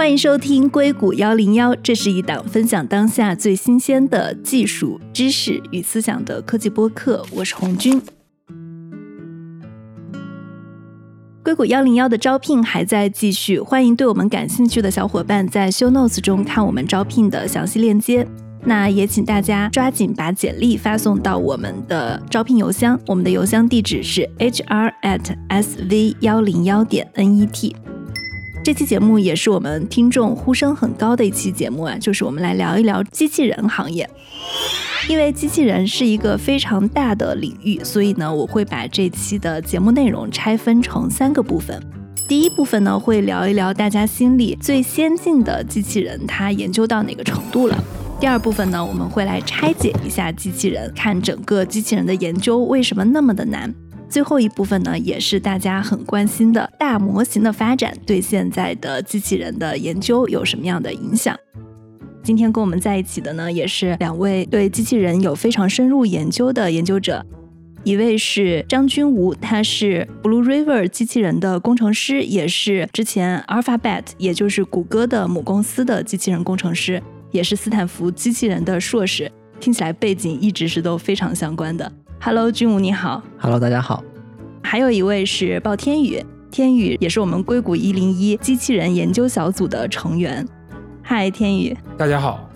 欢迎收听硅谷幺零幺，这是一档分享当下最新鲜的技术知识与思想的科技播客。我是红军。硅谷幺零幺的招聘还在继续，欢迎对我们感兴趣的小伙伴在 Show Notes 中看我们招聘的详细链接。那也请大家抓紧把简历发送到我们的招聘邮箱，我们的邮箱地址是 hr at sv 幺零幺点 net。这期节目也是我们听众呼声很高的一期节目啊，就是我们来聊一聊机器人行业。因为机器人是一个非常大的领域，所以呢，我会把这期的节目内容拆分成三个部分。第一部分呢，会聊一聊大家心里最先进的机器人，它研究到哪个程度了。第二部分呢，我们会来拆解一下机器人，看整个机器人的研究为什么那么的难。最后一部分呢，也是大家很关心的大模型的发展对现在的机器人的研究有什么样的影响。今天跟我们在一起的呢，也是两位对机器人有非常深入研究的研究者，一位是张君吴，他是 Blue River 机器人的工程师，也是之前 Alphabet，也就是谷歌的母公司的机器人工程师，也是斯坦福机器人的硕士，听起来背景一直是都非常相关的。Hello，君吴你好。Hello，大家好。还有一位是鲍天宇，天宇也是我们硅谷一零一机器人研究小组的成员。嗨，天宇，大家好。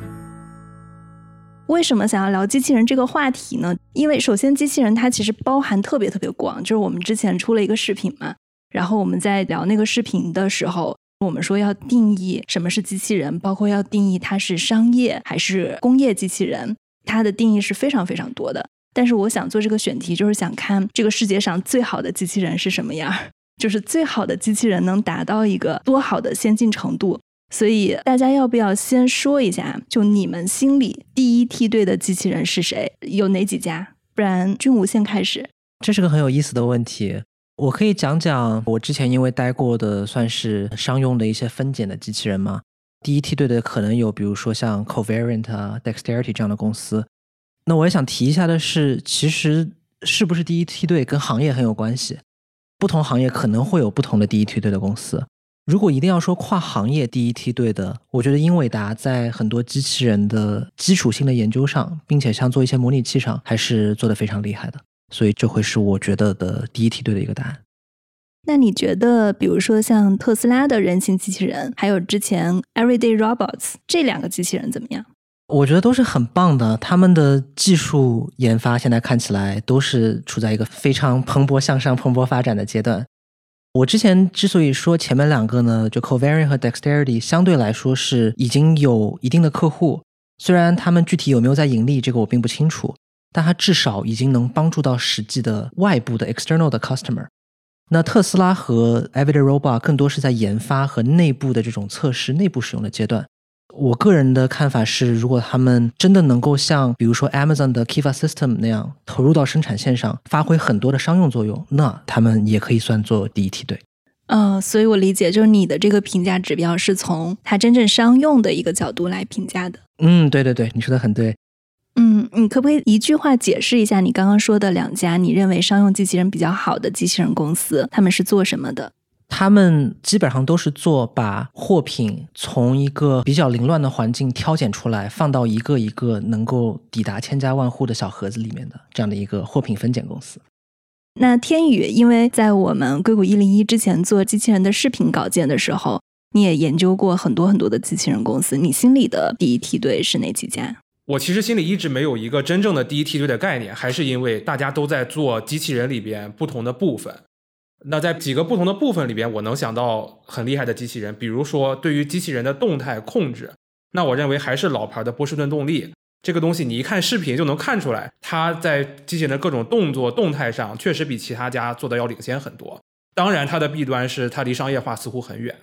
为什么想要聊机器人这个话题呢？因为首先，机器人它其实包含特别特别广，就是我们之前出了一个视频嘛，然后我们在聊那个视频的时候，我们说要定义什么是机器人，包括要定义它是商业还是工业机器人，它的定义是非常非常多的。但是我想做这个选题，就是想看这个世界上最好的机器人是什么样，就是最好的机器人能达到一个多好的先进程度。所以大家要不要先说一下，就你们心里第一梯队的机器人是谁？有哪几家？不然君无先开始。这是个很有意思的问题，我可以讲讲我之前因为待过的算是商用的一些分拣的机器人吗？第一梯队的可能有，比如说像 Covariant 啊、Dexterity 这样的公司。那我也想提一下的是，其实是不是第一梯队跟行业很有关系，不同行业可能会有不同的第一梯队的公司。如果一定要说跨行业第一梯队的，我觉得英伟达在很多机器人的基础性的研究上，并且像做一些模拟器上，还是做的非常厉害的，所以这会是我觉得的第一梯队的一个答案。那你觉得，比如说像特斯拉的人形机器人，还有之前 Everyday Robots 这两个机器人怎么样？我觉得都是很棒的，他们的技术研发现在看起来都是处在一个非常蓬勃向上、蓬勃发展的阶段。我之前之所以说前面两个呢，就 covari 和 Dexterity 相对来说是已经有一定的客户，虽然他们具体有没有在盈利，这个我并不清楚，但它至少已经能帮助到实际的外部的 external 的 customer。那特斯拉和 Everyday Robot 更多是在研发和内部的这种测试、内部使用的阶段。我个人的看法是，如果他们真的能够像比如说 Amazon 的 Kiva System 那样投入到生产线上，发挥很多的商用作用，那他们也可以算作第一梯队。嗯，所以我理解，就是你的这个评价指标是从它真正商用的一个角度来评价的。嗯，对对对，你说的很对。嗯，你可不可以一句话解释一下你刚刚说的两家你认为商用机器人比较好的机器人公司，他们是做什么的？他们基本上都是做把货品从一个比较凌乱的环境挑拣出来，放到一个一个能够抵达千家万户的小盒子里面的这样的一个货品分拣公司。那天宇，因为在我们硅谷一零一之前做机器人的视频稿件的时候，你也研究过很多很多的机器人公司，你心里的第一梯队是哪几家？我其实心里一直没有一个真正的第一梯队的概念，还是因为大家都在做机器人里边不同的部分。那在几个不同的部分里边，我能想到很厉害的机器人，比如说对于机器人的动态控制，那我认为还是老牌的波士顿动力这个东西，你一看视频就能看出来，它在机器人的各种动作动态上确实比其他家做的要领先很多。当然，它的弊端是它离商业化似乎很远。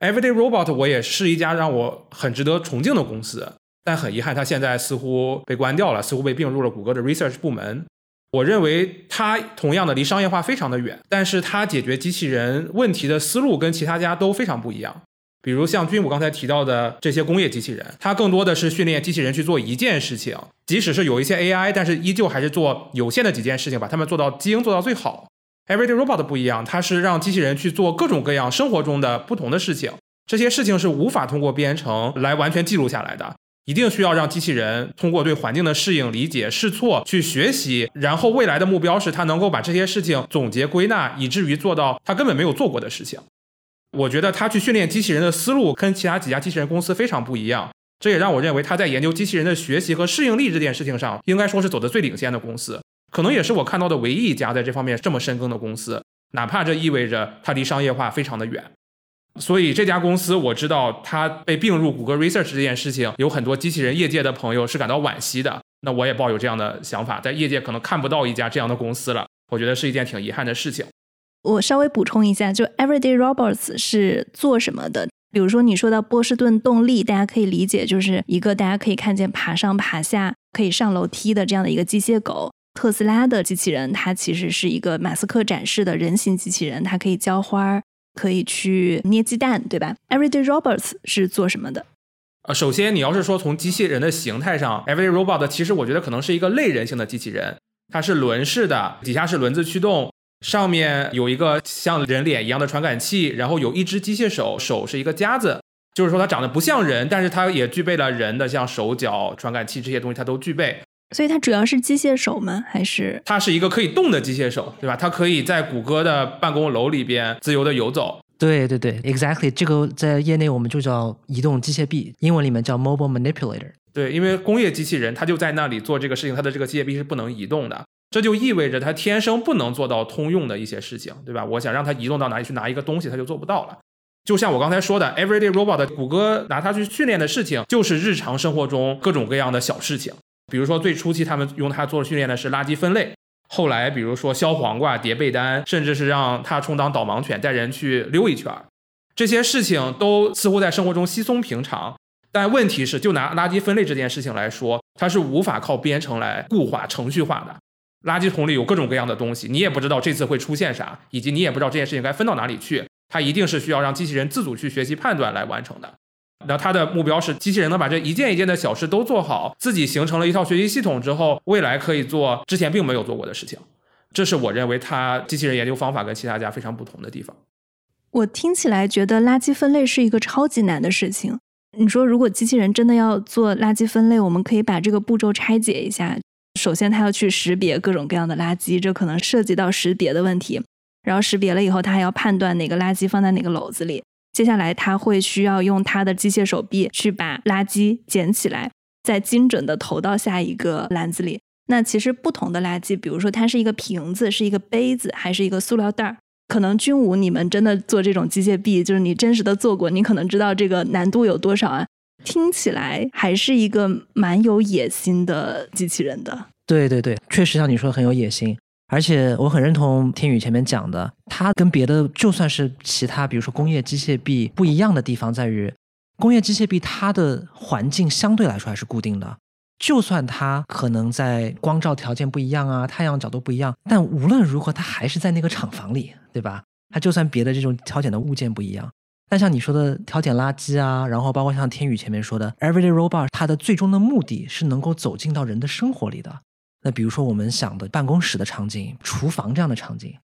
Everyday Robot 我也是一家让我很值得崇敬的公司，但很遗憾，它现在似乎被关掉了，似乎被并入了谷歌的 Research 部门。我认为它同样的离商业化非常的远，但是它解决机器人问题的思路跟其他家都非常不一样。比如像君武刚才提到的这些工业机器人，它更多的是训练机器人去做一件事情，即使是有一些 AI，但是依旧还是做有限的几件事情，把它们做到基因做到最好。Everyday Robot 不一样，它是让机器人去做各种各样生活中的不同的事情，这些事情是无法通过编程来完全记录下来的，一定需要让机器人通过对环境的适应、理解、试错去学习，然后未来的目标是它能够把这些事情总结归纳，以至于做到它根本没有做过的事情。我觉得他去训练机器人的思路跟其他几家机器人公司非常不一样，这也让我认为他在研究机器人的学习和适应力这件事情上，应该说是走的最领先的公司，可能也是我看到的唯一一家在这方面这么深耕的公司，哪怕这意味着它离商业化非常的远。所以这家公司我知道它被并入谷歌 Research 这件事情，有很多机器人业界的朋友是感到惋惜的。那我也抱有这样的想法，在业界可能看不到一家这样的公司了，我觉得是一件挺遗憾的事情。我稍微补充一下，就 Everyday Robots 是做什么的？比如说你说到波士顿动力，大家可以理解就是一个大家可以看见爬上爬下、可以上楼梯的这样的一个机械狗。特斯拉的机器人，它其实是一个马斯克展示的人形机器人，它可以浇花。可以去捏鸡蛋，对吧？Everyday Robots 是做什么的？呃，首先你要是说从机器人的形态上，Everyday Robot 其实我觉得可能是一个类人性的机器人，它是轮式的，底下是轮子驱动，上面有一个像人脸一样的传感器，然后有一只机械手，手是一个夹子，就是说它长得不像人，但是它也具备了人的像手脚、传感器这些东西，它都具备。所以它主要是机械手吗？还是它是一个可以动的机械手，对吧？它可以在谷歌的办公楼里边自由的游走。对对对，exactly，这个在业内我们就叫移动机械臂，英文里面叫 mobile manipulator。对，因为工业机器人它就在那里做这个事情，它的这个机械臂是不能移动的，这就意味着它天生不能做到通用的一些事情，对吧？我想让它移动到哪里去拿一个东西，它就做不到了。就像我刚才说的，everyday robot，谷歌拿它去训练的事情，就是日常生活中各种各样的小事情。比如说最初期他们用它做训练的是垃圾分类。后来，比如说削黄瓜、叠被单，甚至是让它充当导盲犬，带人去溜一圈儿，这些事情都似乎在生活中稀松平常。但问题是，就拿垃圾分类这件事情来说，它是无法靠编程来固化、程序化的。垃圾桶里有各种各样的东西，你也不知道这次会出现啥，以及你也不知道这件事情该分到哪里去，它一定是需要让机器人自主去学习判断来完成的。那它的目标是机器人能把这一件一件的小事都做好，自己形成了一套学习系统之后，未来可以做之前并没有做过的事情。这是我认为它机器人研究方法跟其他家非常不同的地方。我听起来觉得垃圾分类是一个超级难的事情。你说如果机器人真的要做垃圾分类，我们可以把这个步骤拆解一下。首先，它要去识别各种各样的垃圾，这可能涉及到识别的问题。然后识别了以后，它还要判断哪个垃圾放在哪个篓子里。接下来，他会需要用他的机械手臂去把垃圾捡起来，再精准的投到下一个篮子里。那其实不同的垃圾，比如说它是一个瓶子、是一个杯子，还是一个塑料袋儿，可能军武你们真的做这种机械臂，就是你真实的做过，你可能知道这个难度有多少啊？听起来还是一个蛮有野心的机器人的。对对对，确实像你说的很有野心。而且我很认同天宇前面讲的，它跟别的就算是其他，比如说工业机械臂不一样的地方在于，工业机械臂它的环境相对来说还是固定的，就算它可能在光照条件不一样啊，太阳角度不一样，但无论如何它还是在那个厂房里，对吧？它就算别的这种挑拣的物件不一样，但像你说的挑拣垃圾啊，然后包括像天宇前面说的 Everyday Robot，它的最终的目的是能够走进到人的生活里的。那比如说我们想的办公室的场景、厨房这样的场景，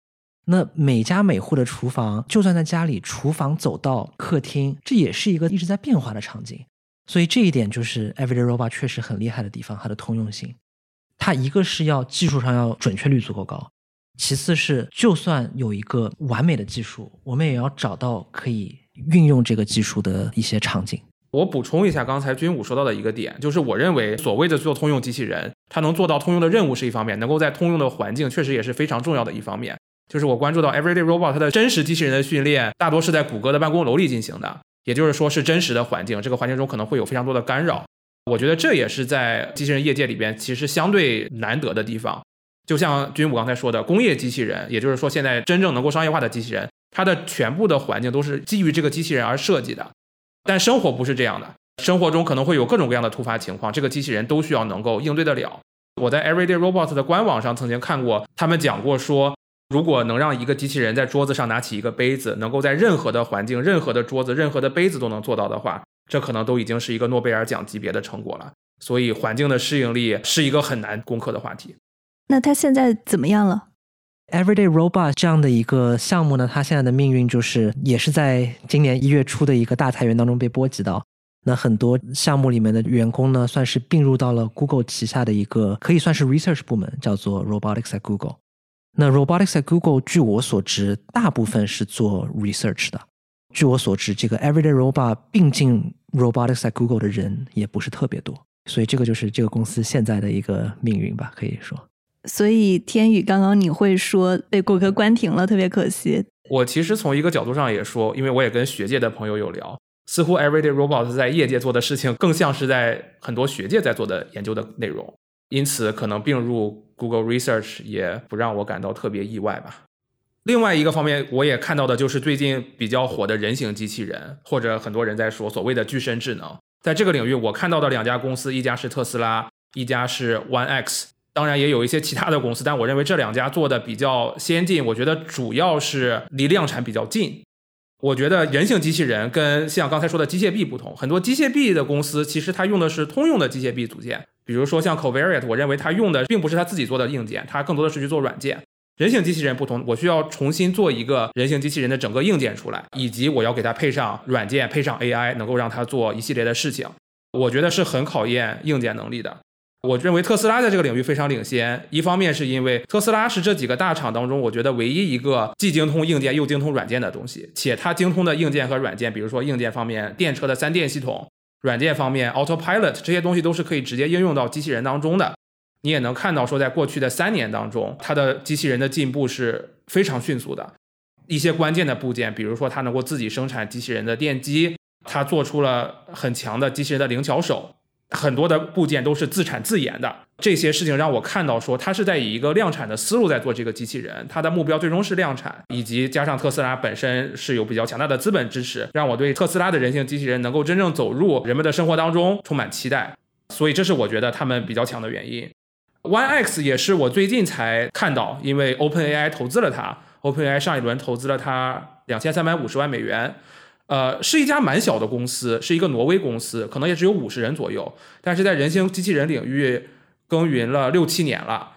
那每家每户的厨房，就算在家里，厨房走到客厅，这也是一个一直在变化的场景。所以这一点就是 Everyday Robot 确实很厉害的地方，它的通用性。它一个是要技术上要准确率足够高，其次是就算有一个完美的技术，我们也要找到可以运用这个技术的一些场景。我补充一下刚才军武说到的一个点，就是我认为所谓的做通用机器人，它能做到通用的任务是一方面，能够在通用的环境确实也是非常重要的一方面。就是我关注到 Everyday Robot 它的真实机器人的训练，大多是在谷歌的办公楼里进行的，也就是说是真实的环境，这个环境中可能会有非常多的干扰。我觉得这也是在机器人业界里边其实相对难得的地方。就像军武刚才说的，工业机器人，也就是说现在真正能够商业化的机器人，它的全部的环境都是基于这个机器人而设计的。但生活不是这样的，生活中可能会有各种各样的突发情况，这个机器人都需要能够应对得了。我在 Everyday Robot 的官网上曾经看过，他们讲过说，如果能让一个机器人在桌子上拿起一个杯子，能够在任何的环境、任何的桌子、任何的杯子都能做到的话，这可能都已经是一个诺贝尔奖级别的成果了。所以，环境的适应力是一个很难攻克的话题。那它现在怎么样了？Everyday Robot 这样的一个项目呢，它现在的命运就是也是在今年一月初的一个大裁员当中被波及到。那很多项目里面的员工呢，算是并入到了 Google 旗下的一个可以算是 research 部门，叫做 Robotics at Google。那 Robotics at Google，据我所知，大部分是做 research 的。据我所知，这个 Everyday Robot 并进 Robotics at Google 的人也不是特别多，所以这个就是这个公司现在的一个命运吧，可以说。所以天宇，刚刚你会说被谷歌关停了，特别可惜。我其实从一个角度上也说，因为我也跟学界的朋友有聊，似乎 Everyday Robot 在业界做的事情更像是在很多学界在做的研究的内容，因此可能并入。Google Research 也不让我感到特别意外吧。另外一个方面，我也看到的就是最近比较火的人形机器人，或者很多人在说所谓的具身智能。在这个领域，我看到的两家公司，一家是特斯拉，一家是 One X。当然也有一些其他的公司，但我认为这两家做的比较先进。我觉得主要是离量产比较近。我觉得人形机器人跟像刚才说的机械臂不同，很多机械臂的公司其实它用的是通用的机械臂组件。比如说像 Covariate，我认为它用的并不是它自己做的硬件，它更多的是去做软件。人形机器人不同，我需要重新做一个人形机器人的整个硬件出来，以及我要给它配上软件，配上 AI，能够让它做一系列的事情。我觉得是很考验硬件能力的。我认为特斯拉在这个领域非常领先，一方面是因为特斯拉是这几个大厂当中，我觉得唯一一个既精通硬件又精通软件的东西，且它精通的硬件和软件，比如说硬件方面，电车的三电系统。软件方面，Autopilot 这些东西都是可以直接应用到机器人当中的。你也能看到，说在过去的三年当中，它的机器人的进步是非常迅速的。一些关键的部件，比如说它能够自己生产机器人的电机，它做出了很强的机器人的灵巧手。很多的部件都是自产自研的，这些事情让我看到说，它是在以一个量产的思路在做这个机器人，它的目标最终是量产，以及加上特斯拉本身是有比较强大的资本支持，让我对特斯拉的人形机器人能够真正走入人们的生活当中充满期待。所以这是我觉得他们比较强的原因。One X 也是我最近才看到，因为 Open AI 投资了它，Open AI 上一轮投资了它两千三百五十万美元。呃，是一家蛮小的公司，是一个挪威公司，可能也只有五十人左右，但是在人形机器人领域耕耘了六七年了。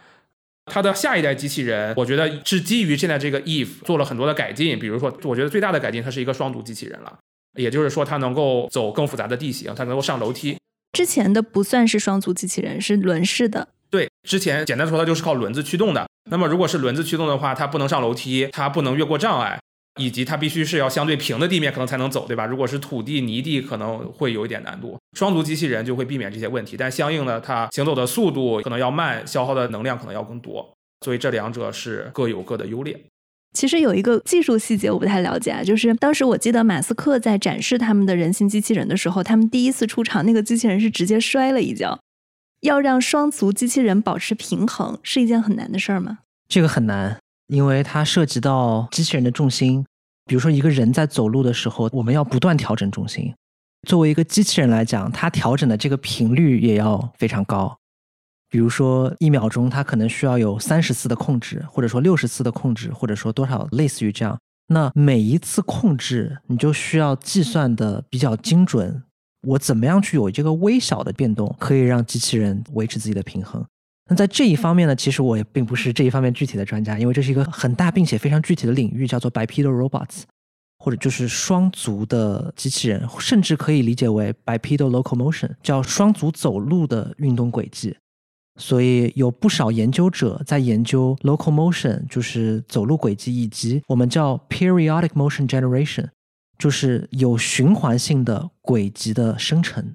它的下一代机器人，我觉得是基于现在这个 Eve 做了很多的改进，比如说，我觉得最大的改进，它是一个双足机器人了，也就是说，它能够走更复杂的地形，它能够上楼梯。之前的不算是双足机器人，是轮式的。对，之前简单说，它就是靠轮子驱动的。那么，如果是轮子驱动的话，它不能上楼梯，它不能越过障碍。以及它必须是要相对平的地面，可能才能走，对吧？如果是土地、泥地，可能会有一点难度。双足机器人就会避免这些问题，但相应的，它行走的速度可能要慢，消耗的能量可能要更多。所以这两者是各有各的优劣。其实有一个技术细节我不太了解啊，就是当时我记得马斯克在展示他们的人形机器人的时候，他们第一次出场，那个机器人是直接摔了一跤。要让双足机器人保持平衡是一件很难的事儿吗？这个很难。因为它涉及到机器人的重心，比如说一个人在走路的时候，我们要不断调整重心。作为一个机器人来讲，它调整的这个频率也要非常高。比如说一秒钟，它可能需要有三十次的控制，或者说六十次的控制，或者说多少类似于这样。那每一次控制，你就需要计算的比较精准。我怎么样去有这个微小的变动，可以让机器人维持自己的平衡？那在这一方面呢，其实我也并不是这一方面具体的专家，因为这是一个很大并且非常具体的领域，叫做 bipedal robots，或者就是双足的机器人，甚至可以理解为 bipedal locomotion，叫双足走路的运动轨迹。所以有不少研究者在研究 locomotion，就是走路轨迹，以及我们叫 periodic motion generation，就是有循环性的轨迹的生成。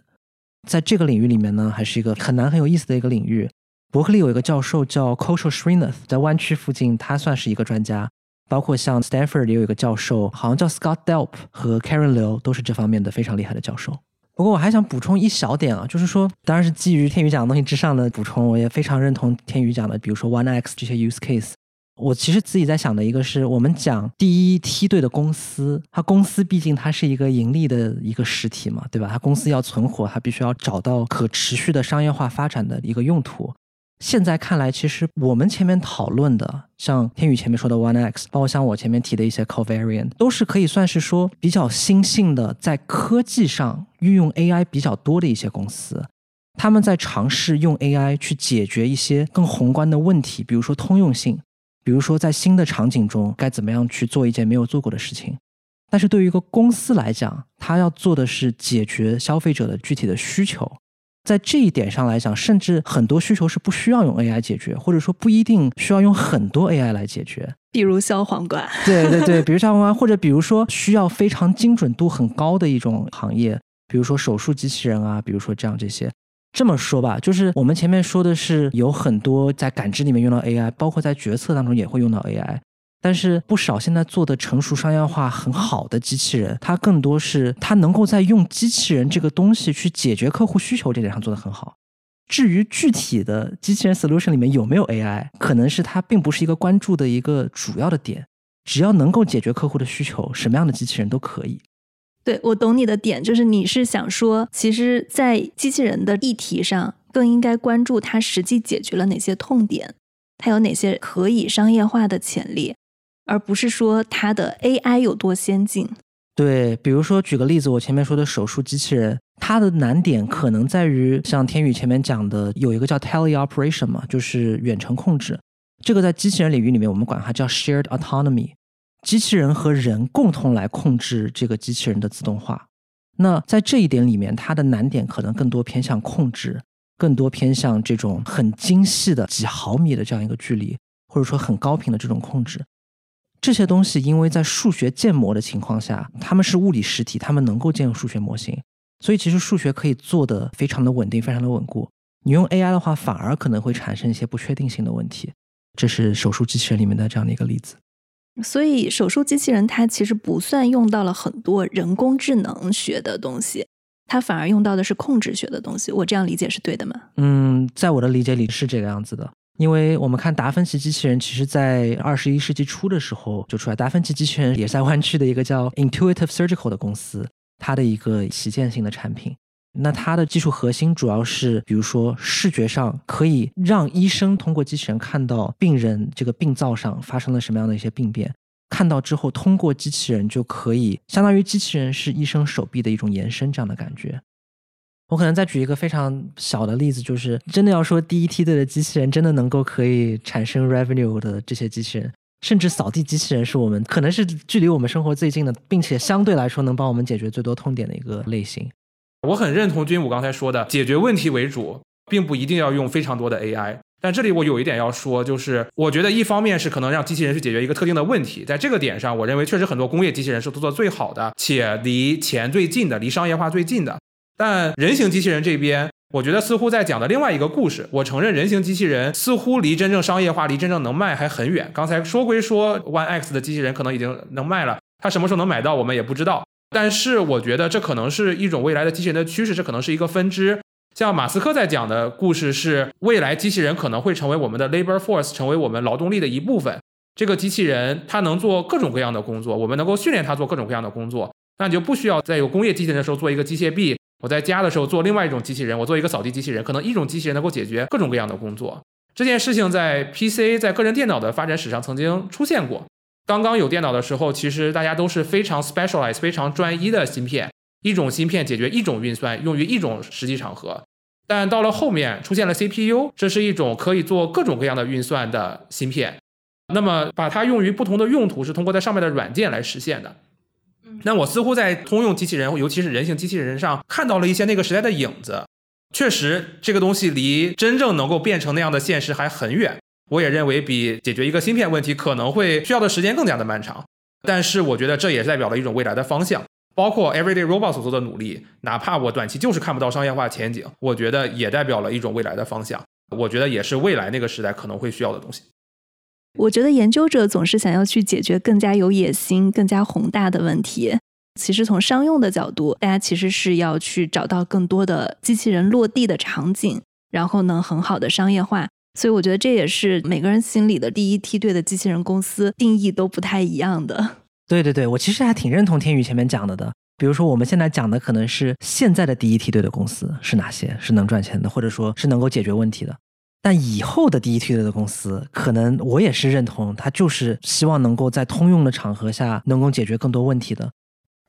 在这个领域里面呢，还是一个很难很有意思的一个领域。伯克利有一个教授叫 Koshal Srinath，在湾区附近，他算是一个专家。包括像 Stanford 也有一个教授，好像叫 Scott Delp 和 Karen Liu，都是这方面的非常厉害的教授。不过我还想补充一小点啊，就是说，当然是基于天宇讲的东西之上的补充，我也非常认同天宇讲的，比如说 One X 这些 use case。我其实自己在想的一个是，我们讲第一梯队的公司，它公司毕竟它是一个盈利的一个实体嘛，对吧？它公司要存活，它必须要找到可持续的商业化发展的一个用途。现在看来，其实我们前面讨论的，像天宇前面说的 One X，包括像我前面提的一些 Covariant，都是可以算是说比较新兴的，在科技上运用 AI 比较多的一些公司。他们在尝试用 AI 去解决一些更宏观的问题，比如说通用性，比如说在新的场景中该怎么样去做一件没有做过的事情。但是对于一个公司来讲，它要做的是解决消费者的具体的需求。在这一点上来讲，甚至很多需求是不需要用 AI 解决，或者说不一定需要用很多 AI 来解决。比如削黄瓜，对对对，比如削黄瓜，或者比如说需要非常精准度很高的一种行业，比如说手术机器人啊，比如说这样这些。这么说吧，就是我们前面说的是有很多在感知里面用到 AI，包括在决策当中也会用到 AI。但是不少现在做的成熟商业化很好的机器人，它更多是它能够在用机器人这个东西去解决客户需求这点上做得很好。至于具体的机器人 solution 里面有没有 AI，可能是它并不是一个关注的一个主要的点。只要能够解决客户的需求，什么样的机器人都可以。对我懂你的点，就是你是想说，其实，在机器人的议题上，更应该关注它实际解决了哪些痛点，它有哪些可以商业化的潜力。而不是说它的 AI 有多先进。对，比如说举个例子，我前面说的手术机器人，它的难点可能在于像天宇前面讲的，有一个叫 teleoperation 嘛，就是远程控制。这个在机器人领域里面，我们管它叫 shared autonomy，机器人和人共同来控制这个机器人的自动化。那在这一点里面，它的难点可能更多偏向控制，更多偏向这种很精细的几毫米的这样一个距离，或者说很高频的这种控制。这些东西，因为在数学建模的情况下，他们是物理实体，他们能够建数学模型，所以其实数学可以做的非常的稳定，非常的稳固。你用 AI 的话，反而可能会产生一些不确定性的问题。这是手术机器人里面的这样的一个例子。所以手术机器人它其实不算用到了很多人工智能学的东西，它反而用到的是控制学的东西。我这样理解是对的吗？嗯，在我的理解里是这个样子的。因为我们看达芬奇机器人，其实在二十一世纪初的时候就出来。达芬奇机器人也是在湾区的一个叫 Intuitive Surgical 的公司，它的一个旗舰性的产品。那它的技术核心主要是，比如说视觉上可以让医生通过机器人看到病人这个病灶上发生了什么样的一些病变，看到之后通过机器人就可以，相当于机器人是医生手臂的一种延伸这样的感觉。我可能再举一个非常小的例子，就是真的要说第一梯队的机器人真的能够可以产生 revenue 的这些机器人，甚至扫地机器人是我们可能是距离我们生活最近的，并且相对来说能帮我们解决最多痛点的一个类型。我很认同军武刚才说的，解决问题为主，并不一定要用非常多的 AI。但这里我有一点要说，就是我觉得一方面是可能让机器人去解决一个特定的问题，在这个点上，我认为确实很多工业机器人是做的最好的，且离钱最近的，离商业化最近的。但人形机器人这边，我觉得似乎在讲的另外一个故事。我承认，人形机器人似乎离真正商业化、离真正能卖还很远。刚才说归说，One X 的机器人可能已经能卖了，它什么时候能买到，我们也不知道。但是我觉得这可能是一种未来的机器人的趋势，这可能是一个分支。像马斯克在讲的故事是，未来机器人可能会成为我们的 labor force，成为我们劳动力的一部分。这个机器人它能做各种各样的工作，我们能够训练它做各种各样的工作，那你就不需要在有工业机器人的时候做一个机械臂。我在家的时候做另外一种机器人，我做一个扫地机器人，可能一种机器人能够解决各种各样的工作。这件事情在 PC 在个人电脑的发展史上曾经出现过。刚刚有电脑的时候，其实大家都是非常 specialized、非常专一的芯片，一种芯片解决一种运算，用于一种实际场合。但到了后面出现了 CPU，这是一种可以做各种各样的运算的芯片。那么把它用于不同的用途，是通过在上面的软件来实现的。那我似乎在通用机器人，尤其是人形机器人上看到了一些那个时代的影子。确实，这个东西离真正能够变成那样的现实还很远。我也认为比解决一个芯片问题可能会需要的时间更加的漫长。但是，我觉得这也代表了一种未来的方向。包括 Everyday Robot 所做的努力，哪怕我短期就是看不到商业化前景，我觉得也代表了一种未来的方向。我觉得也是未来那个时代可能会需要的东西。我觉得研究者总是想要去解决更加有野心、更加宏大的问题。其实从商用的角度，大家其实是要去找到更多的机器人落地的场景，然后能很好的商业化。所以我觉得这也是每个人心里的第一梯队的机器人公司定义都不太一样的。对对对，我其实还挺认同天宇前面讲的的。比如说我们现在讲的可能是现在的第一梯队的公司是哪些，是能赚钱的，或者说是能够解决问题的。但以后的第一梯队的公司，可能我也是认同，它就是希望能够在通用的场合下，能够解决更多问题的。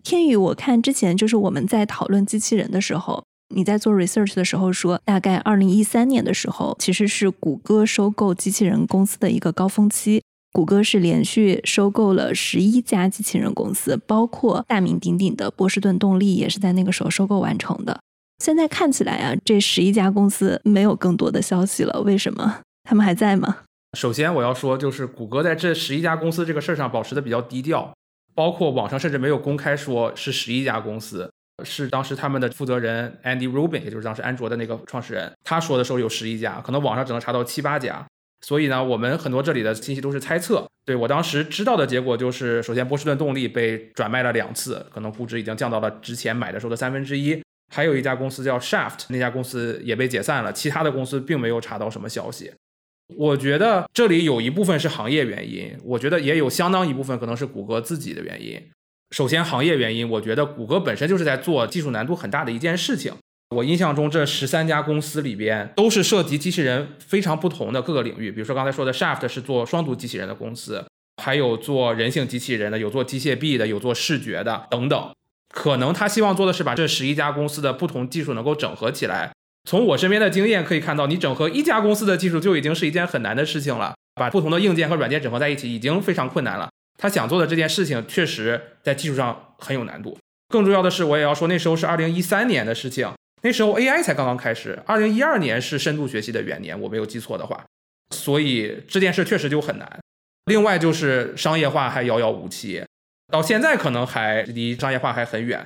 天宇，我看之前就是我们在讨论机器人的时候，你在做 research 的时候说，大概二零一三年的时候，其实是谷歌收购机器人公司的一个高峰期。谷歌是连续收购了十一家机器人公司，包括大名鼎鼎的波士顿动力，也是在那个时候收购完成的。现在看起来啊，这十一家公司没有更多的消息了，为什么？他们还在吗？首先我要说，就是谷歌在这十一家公司这个事儿上保持的比较低调，包括网上甚至没有公开说是十一家公司，是当时他们的负责人 Andy Rubin，也就是当时安卓的那个创始人，他说的时候有十一家，可能网上只能查到七八家。所以呢，我们很多这里的信息都是猜测。对我当时知道的结果就是，首先波士顿动力被转卖了两次，可能估值已经降到了之前买的时候的三分之一。还有一家公司叫 Shaft，那家公司也被解散了。其他的公司并没有查到什么消息。我觉得这里有一部分是行业原因，我觉得也有相当一部分可能是谷歌自己的原因。首先，行业原因，我觉得谷歌本身就是在做技术难度很大的一件事情。我印象中，这十三家公司里边都是涉及机器人非常不同的各个领域。比如说刚才说的 Shaft 是做双读机器人的公司，还有做人形机器人的，有做机械臂的，有做视觉的等等。可能他希望做的是把这十一家公司的不同技术能够整合起来。从我身边的经验可以看到，你整合一家公司的技术就已经是一件很难的事情了。把不同的硬件和软件整合在一起已经非常困难了。他想做的这件事情确实在技术上很有难度。更重要的是，我也要说，那时候是二零一三年的事情，那时候 AI 才刚刚开始。二零一二年是深度学习的元年，我没有记错的话。所以这件事确实就很难。另外就是商业化还遥遥无期，到现在可能还离商业化还很远。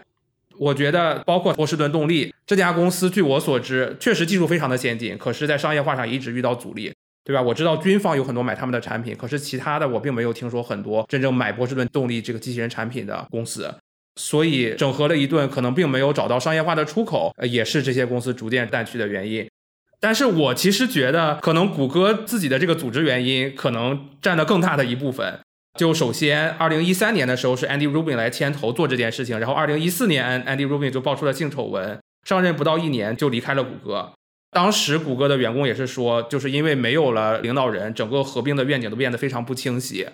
我觉得，包括波士顿动力这家公司，据我所知，确实技术非常的先进，可是，在商业化上一直遇到阻力，对吧？我知道军方有很多买他们的产品，可是其他的我并没有听说很多真正买波士顿动力这个机器人产品的公司。所以整合了一顿，可能并没有找到商业化的出口，也是这些公司逐渐淡去的原因。但是我其实觉得，可能谷歌自己的这个组织原因，可能占了更大的一部分。就首先，二零一三年的时候是 Andy Rubin 来牵头做这件事情，然后二零一四年 Andy Rubin 就爆出了性丑闻，上任不到一年就离开了谷歌。当时谷歌的员工也是说，就是因为没有了领导人，整个合并的愿景都变得非常不清晰。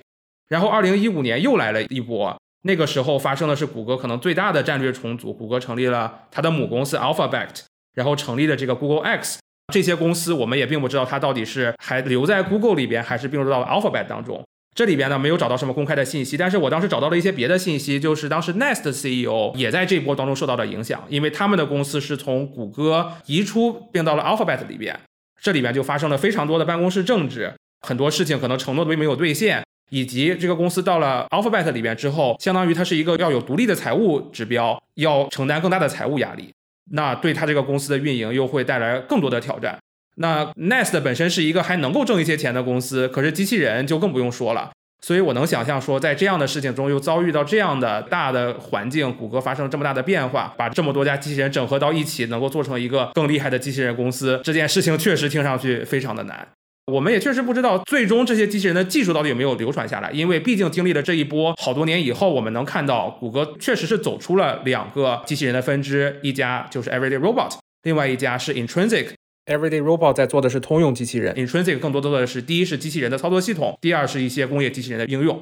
然后二零一五年又来了一波，那个时候发生的是谷歌可能最大的战略重组，谷歌成立了它的母公司 Alphabet，然后成立了这个 Google X。这些公司我们也并不知道它到底是还留在 Google 里边，还是并入到了 Alphabet 当中。这里边呢没有找到什么公开的信息，但是我当时找到了一些别的信息，就是当时 Nest CEO 也在这波当中受到了影响，因为他们的公司是从谷歌移出并到了 Alphabet 里边，这里边就发生了非常多的办公室政治，很多事情可能承诺都没有兑现，以及这个公司到了 Alphabet 里边之后，相当于它是一个要有独立的财务指标，要承担更大的财务压力，那对他这个公司的运营又会带来更多的挑战。那 Nest 本身是一个还能够挣一些钱的公司，可是机器人就更不用说了。所以我能想象说，在这样的事情中又遭遇到这样的大的环境，谷歌发生这么大的变化，把这么多家机器人整合到一起，能够做成一个更厉害的机器人公司，这件事情确实听上去非常的难。我们也确实不知道最终这些机器人的技术到底有没有流传下来，因为毕竟经历了这一波好多年以后，我们能看到谷歌确实是走出了两个机器人的分支，一家就是 Everyday Robot，另外一家是 Intrinsic。Everyday Robot 在做的是通用机器人，Intrinsic 更多做的是第一是机器人的操作系统，第二是一些工业机器人的应用。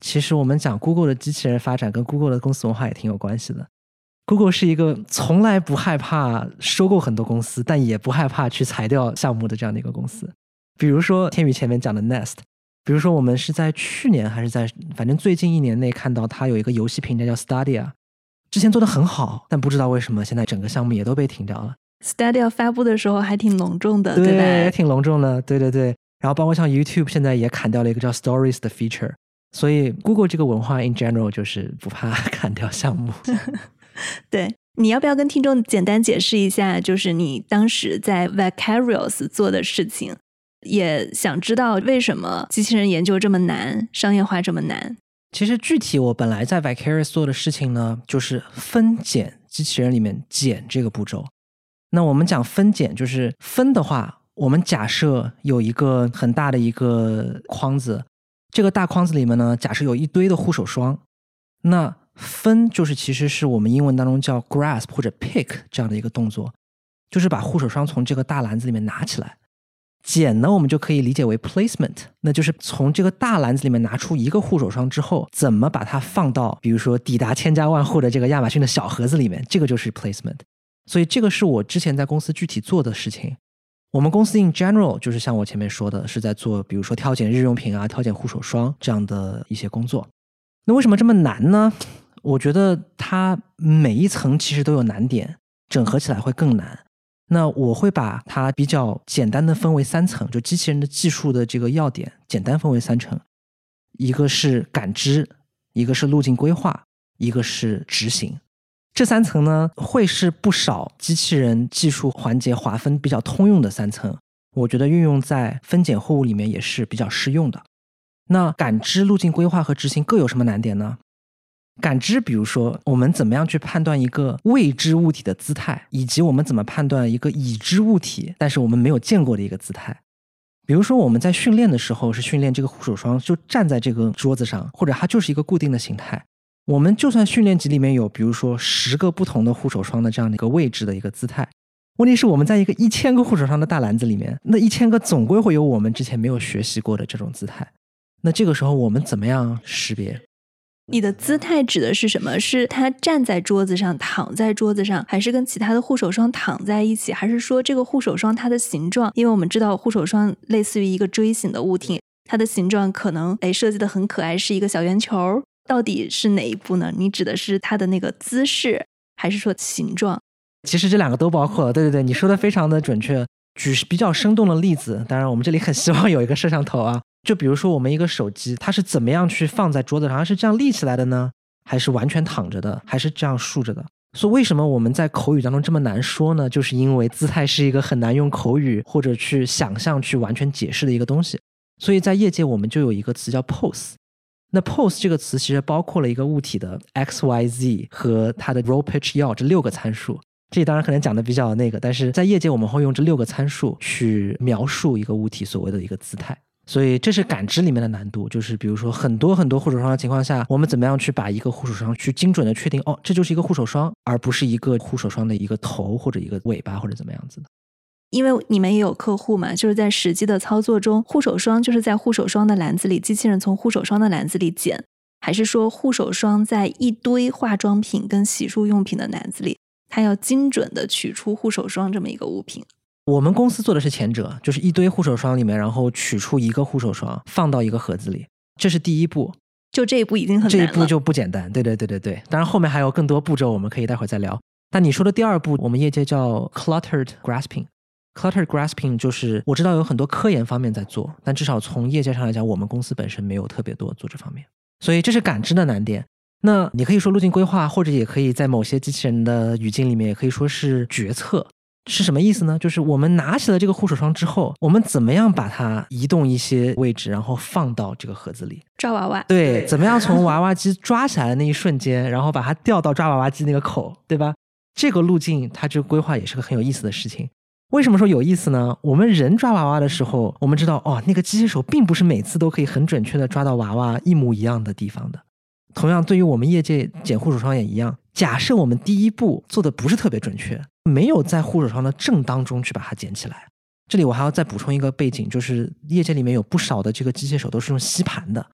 其实我们讲 Google 的机器人发展跟 Google 的公司文化也挺有关系的。Google 是一个从来不害怕收购很多公司，但也不害怕去裁掉项目的这样的一个公司。比如说天宇前面讲的 Nest，比如说我们是在去年还是在反正最近一年内看到它有一个游戏平台叫 Stadia，之前做的很好，但不知道为什么现在整个项目也都被停掉了。Stadia 发布的时候还挺隆重的，对吧？挺隆重的，对对对。然后包括像 YouTube 现在也砍掉了一个叫 Stories 的 feature，所以 Google 这个文化 in general 就是不怕 砍掉项目。对，你要不要跟听众简单解释一下，就是你当时在 Vicarious 做的事情？也想知道为什么机器人研究这么难，商业化这么难？其实具体我本来在 Vicarious 做的事情呢，就是分拣机器人里面拣这个步骤。那我们讲分拣，就是分的话，我们假设有一个很大的一个筐子，这个大筐子里面呢，假设有一堆的护手霜。那分就是其实是我们英文当中叫 grasp 或者 pick 这样的一个动作，就是把护手霜从这个大篮子里面拿起来。拣呢，我们就可以理解为 placement，那就是从这个大篮子里面拿出一个护手霜之后，怎么把它放到比如说抵达千家万户的这个亚马逊的小盒子里面，这个就是 placement。所以这个是我之前在公司具体做的事情。我们公司 in general 就是像我前面说的，是在做比如说挑拣日用品啊、挑拣护手霜这样的一些工作。那为什么这么难呢？我觉得它每一层其实都有难点，整合起来会更难。那我会把它比较简单的分为三层，就机器人的技术的这个要点，简单分为三层：一个是感知，一个是路径规划，一个是执行。这三层呢，会是不少机器人技术环节划分比较通用的三层。我觉得运用在分拣货物里面也是比较适用的。那感知、路径规划和执行各有什么难点呢？感知，比如说我们怎么样去判断一个未知物体的姿态，以及我们怎么判断一个已知物体但是我们没有见过的一个姿态。比如说我们在训练的时候是训练这个护手霜就站在这个桌子上，或者它就是一个固定的形态。我们就算训练集里面有，比如说十个不同的护手霜的这样的一个位置的一个姿态，问题是我们在一个一千个护手霜的大篮子里面，那一千个总归会有我们之前没有学习过的这种姿态。那这个时候我们怎么样识别？你的姿态指的是什么？是他站在桌子上、躺在桌子上，还是跟其他的护手霜躺在一起？还是说这个护手霜它的形状？因为我们知道护手霜类似于一个锥形的物体，它的形状可能哎设计的很可爱，是一个小圆球。到底是哪一步呢？你指的是它的那个姿势，还是说形状？其实这两个都包括了。对对对，你说的非常的准确。举比较生动的例子，当然我们这里很希望有一个摄像头啊。就比如说我们一个手机，它是怎么样去放在桌子上？它是这样立起来的呢，还是完全躺着的，还是这样竖着的？所以为什么我们在口语当中这么难说呢？就是因为姿态是一个很难用口语或者去想象去完全解释的一个东西。所以在业界我们就有一个词叫 pose。那 pose 这个词其实包括了一个物体的 x、y、z 和它的 roll、pitch、要这六个参数。这当然可能讲的比较那个，但是在业界我们会用这六个参数去描述一个物体所谓的一个姿态。所以这是感知里面的难度，就是比如说很多很多护手霜的情况下，我们怎么样去把一个护手霜去精准的确定哦，这就是一个护手霜，而不是一个护手霜的一个头或者一个尾巴或者怎么样子的。因为你们也有客户嘛，就是在实际的操作中，护手霜就是在护手霜的篮子里，机器人从护手霜的篮子里捡，还是说护手霜在一堆化妆品跟洗漱用品的篮子里，它要精准的取出护手霜这么一个物品？我们公司做的是前者，就是一堆护手霜里面，然后取出一个护手霜放到一个盒子里，这是第一步。就这一步已经很这一步就不简单。对对对对对，当然后面还有更多步骤，我们可以待会儿再聊。但你说的第二步，我们业界叫 cluttered grasping。Clutter grasping 就是我知道有很多科研方面在做，但至少从业界上来讲，我们公司本身没有特别多做这方面，所以这是感知的难点。那你可以说路径规划，或者也可以在某些机器人的语境里面，也可以说是决策，是什么意思呢？就是我们拿起了这个护手霜之后，我们怎么样把它移动一些位置，然后放到这个盒子里抓娃娃？对，怎么样从 娃娃机抓起来的那一瞬间，然后把它调到抓娃娃机那个口，对吧？这个路径它这个规划也是个很有意思的事情。为什么说有意思呢？我们人抓娃娃的时候，我们知道哦，那个机械手并不是每次都可以很准确的抓到娃娃一模一样的地方的。同样，对于我们业界捡护手霜也一样。假设我们第一步做的不是特别准确，没有在护手霜的正当中去把它捡起来。这里我还要再补充一个背景，就是业界里面有不少的这个机械手都是用吸盘的，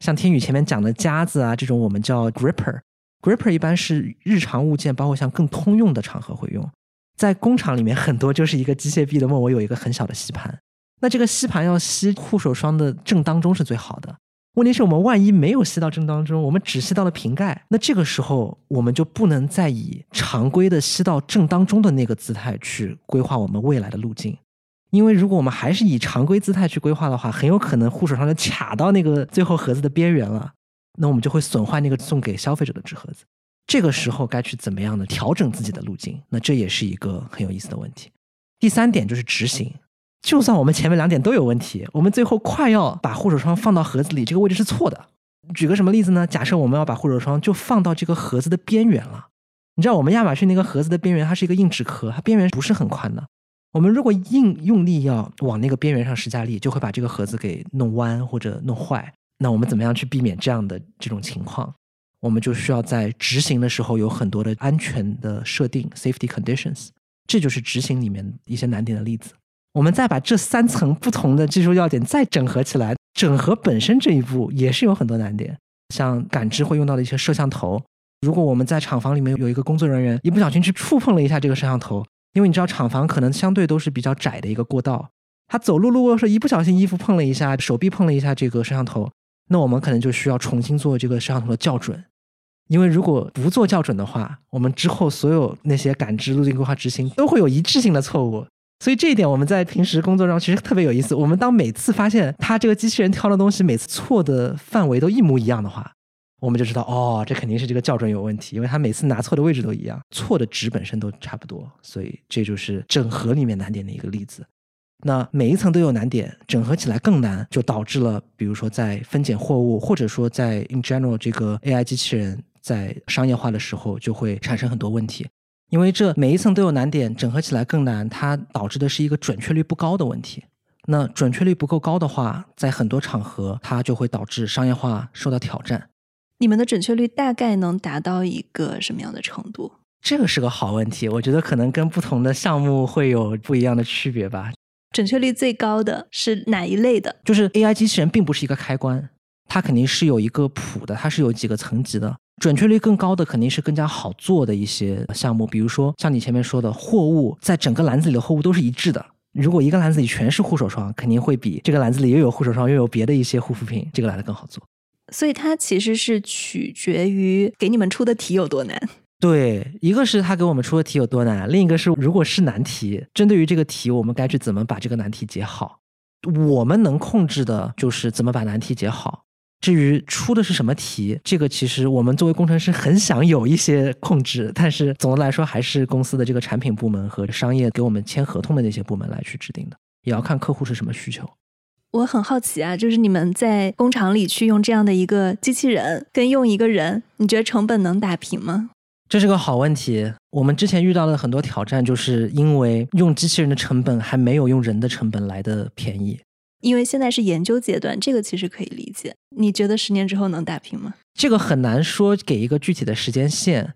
像天宇前面讲的夹子啊这种，我们叫 gripper，gripper 一般是日常物件，包括像更通用的场合会用。在工厂里面，很多就是一个机械臂的问我有一个很小的吸盘。那这个吸盘要吸护手霜的正当中是最好的。问题是我们万一没有吸到正当中，我们只吸到了瓶盖，那这个时候我们就不能再以常规的吸到正当中的那个姿态去规划我们未来的路径。因为如果我们还是以常规姿态去规划的话，很有可能护手霜就卡到那个最后盒子的边缘了，那我们就会损坏那个送给消费者的纸盒子。这个时候该去怎么样的调整自己的路径？那这也是一个很有意思的问题。第三点就是执行，就算我们前面两点都有问题，我们最后快要把护手霜放到盒子里，这个位置是错的。举个什么例子呢？假设我们要把护手霜就放到这个盒子的边缘了，你知道我们亚马逊那个盒子的边缘，它是一个硬纸壳，它边缘不是很宽的。我们如果硬用力要往那个边缘上施加力，就会把这个盒子给弄弯或者弄坏。那我们怎么样去避免这样的这种情况？我们就需要在执行的时候有很多的安全的设定 （safety conditions），这就是执行里面一些难点的例子。我们再把这三层不同的技术要点再整合起来，整合本身这一步也是有很多难点。像感知会用到的一些摄像头，如果我们在厂房里面有一个工作人员一不小心去触碰了一下这个摄像头，因为你知道厂房可能相对都是比较窄的一个过道，他走路路过的时候一不小心衣服碰了一下，手臂碰了一下这个摄像头，那我们可能就需要重新做这个摄像头的校准。因为如果不做校准的话，我们之后所有那些感知、路径规划、执行都会有一致性的错误。所以这一点我们在平时工作中其实特别有意思。我们当每次发现它这个机器人挑的东西每次错的范围都一模一样的话，我们就知道哦，这肯定是这个校准有问题，因为它每次拿错的位置都一样，错的值本身都差不多。所以这就是整合里面难点的一个例子。那每一层都有难点，整合起来更难，就导致了比如说在分拣货物，或者说在 in general 这个 AI 机器人。在商业化的时候就会产生很多问题，因为这每一层都有难点，整合起来更难，它导致的是一个准确率不高的问题。那准确率不够高的话，在很多场合它就会导致商业化受到挑战。你们的准确率大概能达到一个什么样的程度？这个是个好问题，我觉得可能跟不同的项目会有不一样的区别吧。准确率最高的是哪一类的？就是 AI 机器人并不是一个开关，它肯定是有一个谱的，它是有几个层级的。准确率更高的肯定是更加好做的一些项目，比如说像你前面说的，货物在整个篮子里的货物都是一致的。如果一个篮子里全是护手霜，肯定会比这个篮子里又有护手霜又有别的一些护肤品，这个来的更好做。所以它其实是取决于给你们出的题有多难。对，一个是他给我们出的题有多难，另一个是如果是难题，针对于这个题，我们该去怎么把这个难题解好。我们能控制的就是怎么把难题解好。至于出的是什么题，这个其实我们作为工程师很想有一些控制，但是总的来说还是公司的这个产品部门和商业给我们签合同的那些部门来去制定的，也要看客户是什么需求。我很好奇啊，就是你们在工厂里去用这样的一个机器人，跟用一个人，你觉得成本能打平吗？这是个好问题。我们之前遇到的很多挑战，就是因为用机器人的成本还没有用人的成本来的便宜。因为现在是研究阶段，这个其实可以理解。你觉得十年之后能打平吗？这个很难说，给一个具体的时间线。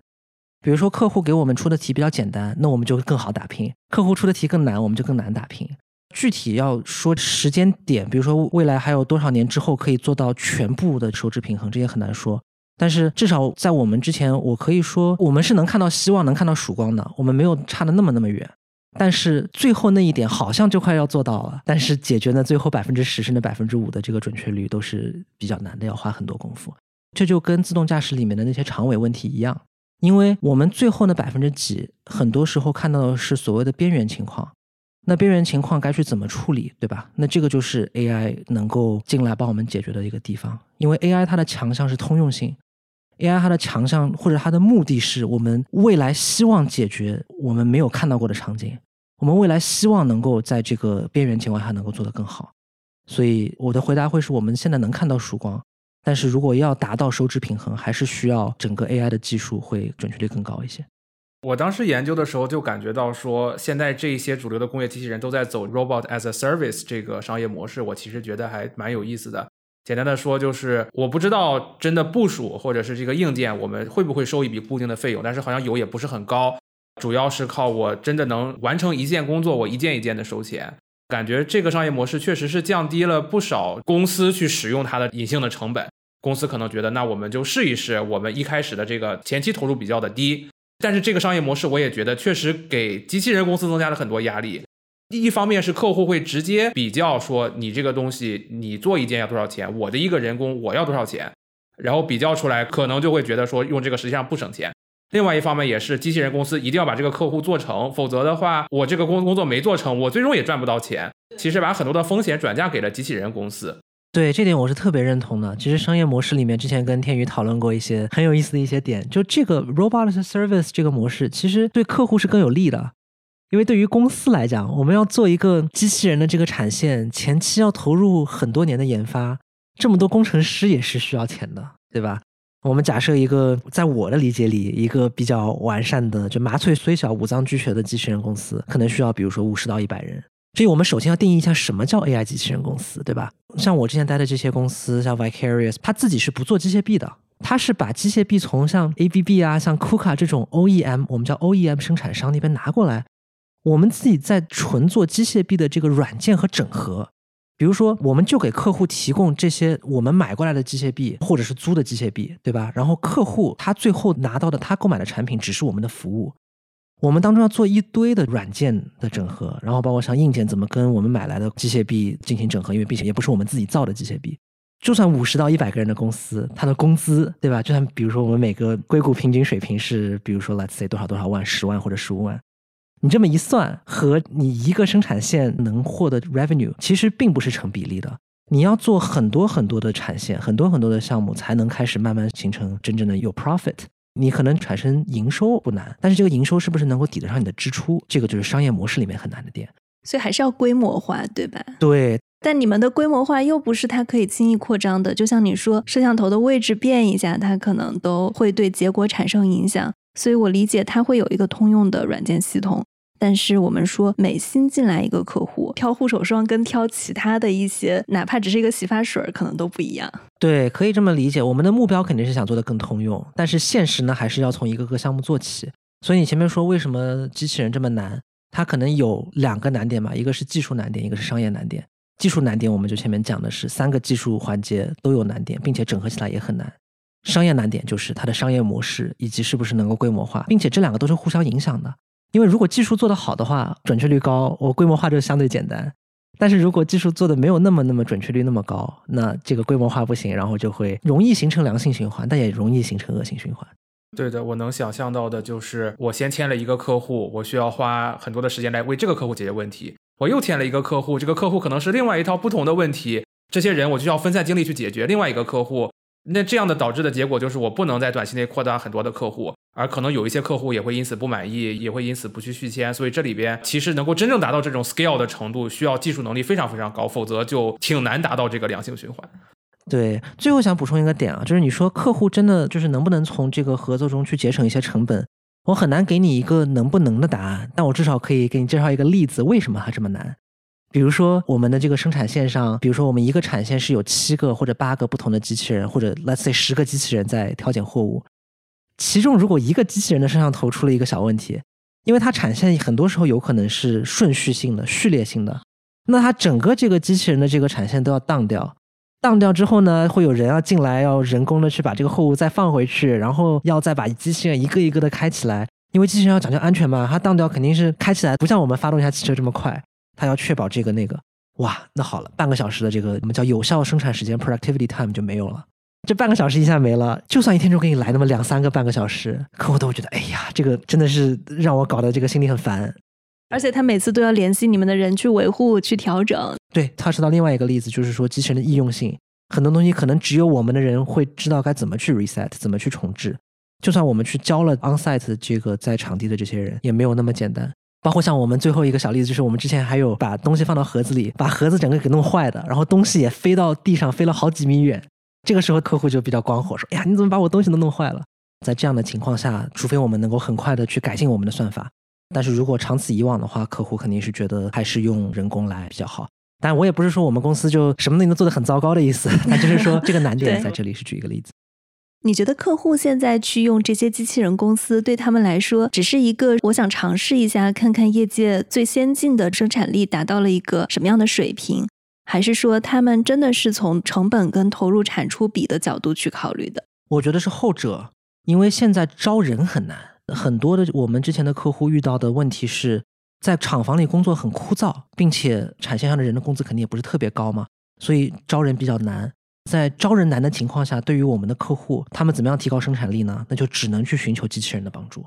比如说，客户给我们出的题比较简单，那我们就更好打拼；客户出的题更难，我们就更难打拼。具体要说时间点，比如说未来还有多少年之后可以做到全部的收支平衡，这也很难说。但是至少在我们之前，我可以说我们是能看到希望、能看到曙光的，我们没有差的那么那么远。但是最后那一点好像就快要做到了，但是解决呢最后百分之十甚至百分之五的这个准确率都是比较难的，要花很多功夫。这就跟自动驾驶里面的那些长尾问题一样，因为我们最后那百分之几，很多时候看到的是所谓的边缘情况。那边缘情况该去怎么处理，对吧？那这个就是 AI 能够进来帮我们解决的一个地方。因为 AI 它的强项是通用性，AI 它的强项或者它的目的是我们未来希望解决我们没有看到过的场景。我们未来希望能够在这个边缘情况下能够做得更好，所以我的回答会是我们现在能看到曙光，但是如果要达到收支平衡，还是需要整个 AI 的技术会准确率更高一些。我当时研究的时候就感觉到说，现在这一些主流的工业机器人都在走 robot as a service 这个商业模式，我其实觉得还蛮有意思的。简单的说就是，我不知道真的部署或者是这个硬件，我们会不会收一笔固定的费用，但是好像有也不是很高。主要是靠我真的能完成一件工作，我一件一件的收钱。感觉这个商业模式确实是降低了不少公司去使用它的隐性的成本。公司可能觉得，那我们就试一试，我们一开始的这个前期投入比较的低。但是这个商业模式，我也觉得确实给机器人公司增加了很多压力。一方面是客户会直接比较说，你这个东西你做一件要多少钱，我的一个人工我要多少钱，然后比较出来，可能就会觉得说用这个实际上不省钱。另外一方面也是机器人公司一定要把这个客户做成，否则的话，我这个工工作没做成，我最终也赚不到钱。其实把很多的风险转嫁给了机器人公司。对这点我是特别认同的。其实商业模式里面之前跟天宇讨论过一些很有意思的一些点，就这个 robot service 这个模式其实对客户是更有利的，因为对于公司来讲，我们要做一个机器人的这个产线，前期要投入很多年的研发，这么多工程师也是需要钱的，对吧？我们假设一个，在我的理解里，一个比较完善的，就麻雀虽小五脏俱全的机器人公司，可能需要比如说五十到一百人。所以我们首先要定义一下什么叫 AI 机器人公司，对吧？像我之前待的这些公司，像 Vicarious，它自己是不做机械臂的，它是把机械臂从像 ABB 啊、像 KUKA 这种 OEM，我们叫 OEM 生产商那边拿过来，我们自己在纯做机械臂的这个软件和整合。比如说，我们就给客户提供这些我们买过来的机械臂，或者是租的机械臂，对吧？然后客户他最后拿到的他购买的产品只是我们的服务，我们当中要做一堆的软件的整合，然后包括像硬件怎么跟我们买来的机械臂进行整合，因为并且也不是我们自己造的机械臂。就算五十到一百个人的公司，它的工资，对吧？就算比如说我们每个硅谷平均水平是，比如说 let's say 多少多少万，十万或者十五万，你这么一算，和你一个生产线能获得 revenue 其实并不是成比例的。你要做很多很多的产线，很多很多的项目，才能开始慢慢形成真正的有 profit。你可能产生营收不难，但是这个营收是不是能够抵得上你的支出，这个就是商业模式里面很难的点。所以还是要规模化，对吧？对。但你们的规模化又不是它可以轻易扩张的，就像你说，摄像头的位置变一下，它可能都会对结果产生影响。所以我理解它会有一个通用的软件系统。但是我们说，每新进来一个客户，挑护手霜跟挑其他的一些，哪怕只是一个洗发水，可能都不一样。对，可以这么理解。我们的目标肯定是想做的更通用，但是现实呢，还是要从一个个项目做起。所以你前面说为什么机器人这么难，它可能有两个难点嘛，一个是技术难点，一个是商业难点。技术难点，我们就前面讲的是三个技术环节都有难点，并且整合起来也很难。商业难点就是它的商业模式以及是不是能够规模化，并且这两个都是互相影响的。因为如果技术做得好的话，准确率高，我规模化就相对简单。但是如果技术做的没有那么那么准确率那么高，那这个规模化不行，然后就会容易形成良性循环，但也容易形成恶性循环。对的，我能想象到的就是，我先签了一个客户，我需要花很多的时间来为这个客户解决问题。我又签了一个客户，这个客户可能是另外一套不同的问题，这些人我就要分散精力去解决另外一个客户。那这样的导致的结果就是，我不能在短期内扩大很多的客户，而可能有一些客户也会因此不满意，也会因此不去续签。所以这里边其实能够真正达到这种 scale 的程度，需要技术能力非常非常高，否则就挺难达到这个良性循环。对，最后想补充一个点啊，就是你说客户真的就是能不能从这个合作中去节省一些成本？我很难给你一个能不能的答案，但我至少可以给你介绍一个例子，为什么它这么难？比如说我们的这个生产线上，比如说我们一个产线是有七个或者八个不同的机器人，或者 let's say 十个机器人在挑拣货物，其中如果一个机器人的摄像头出了一个小问题，因为它产线很多时候有可能是顺序性的、序列性的，那它整个这个机器人的这个产线都要当掉。当掉之后呢，会有人要进来，要人工的去把这个货物再放回去，然后要再把机器人一个一个的开起来，因为机器人要讲究安全嘛，它当掉肯定是开起来不像我们发动一下汽车这么快，它要确保这个那个。哇，那好了，半个小时的这个我们叫有效生产时间 （productivity time） 就没有了，这半个小时一下没了，就算一天中给你来那么两三个半个小时，客户都会觉得，哎呀，这个真的是让我搞得这个心里很烦。而且他每次都要联系你们的人去维护、去调整。对，他说到另外一个例子，就是说机器人的易用性，很多东西可能只有我们的人会知道该怎么去 reset，怎么去重置。就算我们去教了 onsite 这个在场地的这些人，也没有那么简单。包括像我们最后一个小例子，就是我们之前还有把东西放到盒子里，把盒子整个给弄坏的，然后东西也飞到地上，飞了好几米远。这个时候客户就比较光火，说：“哎呀，你怎么把我东西都弄坏了？”在这样的情况下，除非我们能够很快的去改进我们的算法。但是如果长此以往的话，客户肯定是觉得还是用人工来比较好。但我也不是说我们公司就什么东西都做得很糟糕的意思，那就是说这个难点在这里是举一个例子。你觉得客户现在去用这些机器人公司，对他们来说只是一个我想尝试一下，看看业界最先进的生产力达到了一个什么样的水平，还是说他们真的是从成本跟投入产出比的角度去考虑的？我觉得是后者，因为现在招人很难。很多的我们之前的客户遇到的问题是在厂房里工作很枯燥，并且产线上的人的工资肯定也不是特别高嘛，所以招人比较难。在招人难的情况下，对于我们的客户，他们怎么样提高生产力呢？那就只能去寻求机器人的帮助。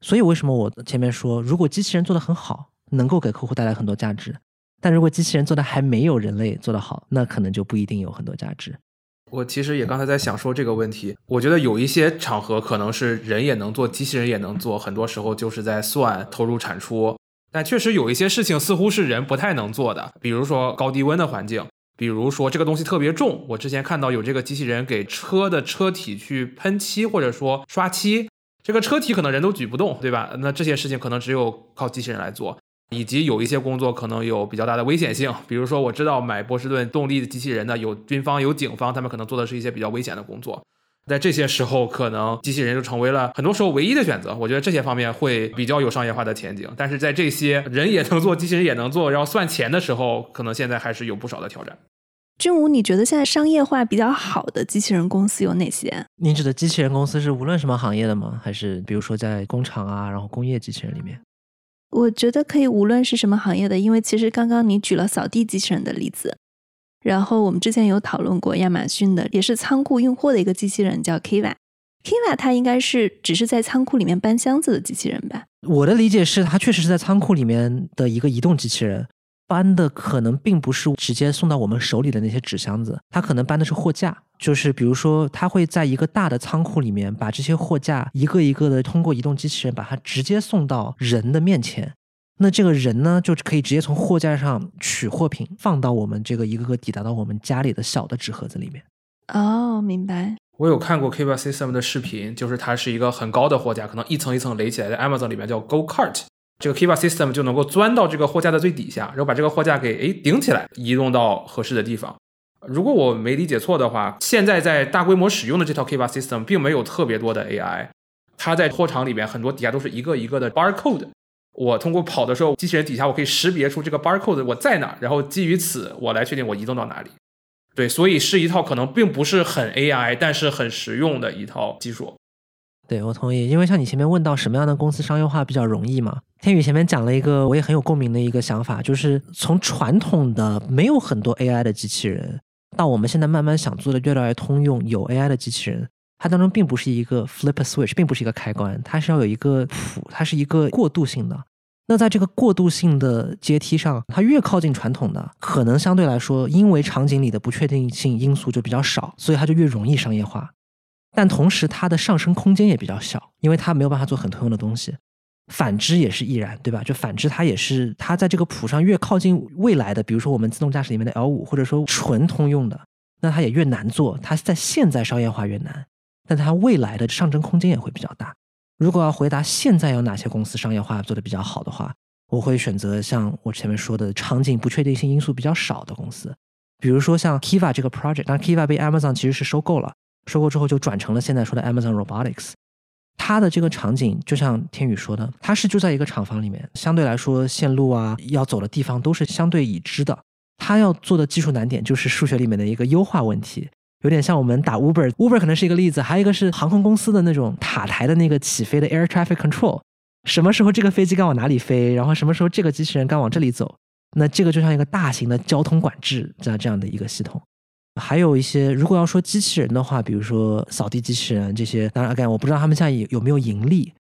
所以为什么我前面说，如果机器人做得很好，能够给客户带来很多价值，但如果机器人做的还没有人类做得好，那可能就不一定有很多价值。我其实也刚才在想说这个问题，我觉得有一些场合可能是人也能做，机器人也能做，很多时候就是在算投入产出。但确实有一些事情似乎是人不太能做的，比如说高低温的环境，比如说这个东西特别重。我之前看到有这个机器人给车的车体去喷漆或者说刷漆，这个车体可能人都举不动，对吧？那这些事情可能只有靠机器人来做。以及有一些工作可能有比较大的危险性，比如说我知道买波士顿动力的机器人呢，有军方有警方，他们可能做的是一些比较危险的工作，在这些时候，可能机器人就成为了很多时候唯一的选择。我觉得这些方面会比较有商业化的前景，但是在这些人也能做，机器人也能做，然后算钱的时候，可能现在还是有不少的挑战。君武，你觉得现在商业化比较好的机器人公司有哪些？您指的机器人公司是无论什么行业的吗？还是比如说在工厂啊，然后工业机器人里面？我觉得可以，无论是什么行业的，因为其实刚刚你举了扫地机器人的例子，然后我们之前有讨论过亚马逊的，也是仓库运货的一个机器人叫 Kiva。Kiva 它应该是只是在仓库里面搬箱子的机器人吧？我的理解是，它确实是在仓库里面的一个移动机器人。搬的可能并不是直接送到我们手里的那些纸箱子，它可能搬的是货架，就是比如说，它会在一个大的仓库里面把这些货架一个一个的通过移动机器人把它直接送到人的面前，那这个人呢就可以直接从货架上取货品，放到我们这个一个个抵达到我们家里的小的纸盒子里面。哦，明白。我有看过 Kiva System 的视频，就是它是一个很高的货架，可能一层一层垒起来，在 Amazon 里面叫 Go Cart。这个 Kiva System 就能够钻到这个货架的最底下，然后把这个货架给诶顶起来，移动到合适的地方。如果我没理解错的话，现在在大规模使用的这套 Kiva System 并没有特别多的 AI，它在货场里面很多底下都是一个一个的 barcode。我通过跑的时候，机器人底下我可以识别出这个 barcode 我在哪，然后基于此我来确定我移动到哪里。对，所以是一套可能并不是很 AI，但是很实用的一套技术。对，我同意，因为像你前面问到什么样的公司商业化比较容易嘛，天宇前面讲了一个我也很有共鸣的一个想法，就是从传统的没有很多 AI 的机器人，到我们现在慢慢想做的越来越通用有 AI 的机器人，它当中并不是一个 flip a switch，并不是一个开关，它是要有一个谱，它是一个过渡性的。那在这个过渡性的阶梯上，它越靠近传统的，可能相对来说，因为场景里的不确定性因素就比较少，所以它就越容易商业化。但同时，它的上升空间也比较小，因为它没有办法做很通用的东西。反之也是亦然，对吧？就反之，它也是它在这个谱上越靠近未来的，比如说我们自动驾驶里面的 L 五，或者说纯通用的，那它也越难做。它在现在商业化越难，但它未来的上升空间也会比较大。如果要回答现在有哪些公司商业化做的比较好的话，我会选择像我前面说的场景不确定性因素比较少的公司，比如说像 Kiva 这个 project，但 Kiva 被 Amazon 其实是收购了。收购之后就转成了现在说的 Amazon Robotics，它的这个场景就像天宇说的，它是就在一个厂房里面，相对来说线路啊要走的地方都是相对已知的。它要做的技术难点就是数学里面的一个优化问题，有点像我们打 Uber，Uber 可能是一个例子，还有一个是航空公司的那种塔台的那个起飞的 Air Traffic Control，什么时候这个飞机该往哪里飞，然后什么时候这个机器人该往这里走，那这个就像一个大型的交通管制这样这样的一个系统。还有一些，如果要说机器人的话，比如说扫地机器人这些，当然，again，我不知道他们现在有有没有盈利，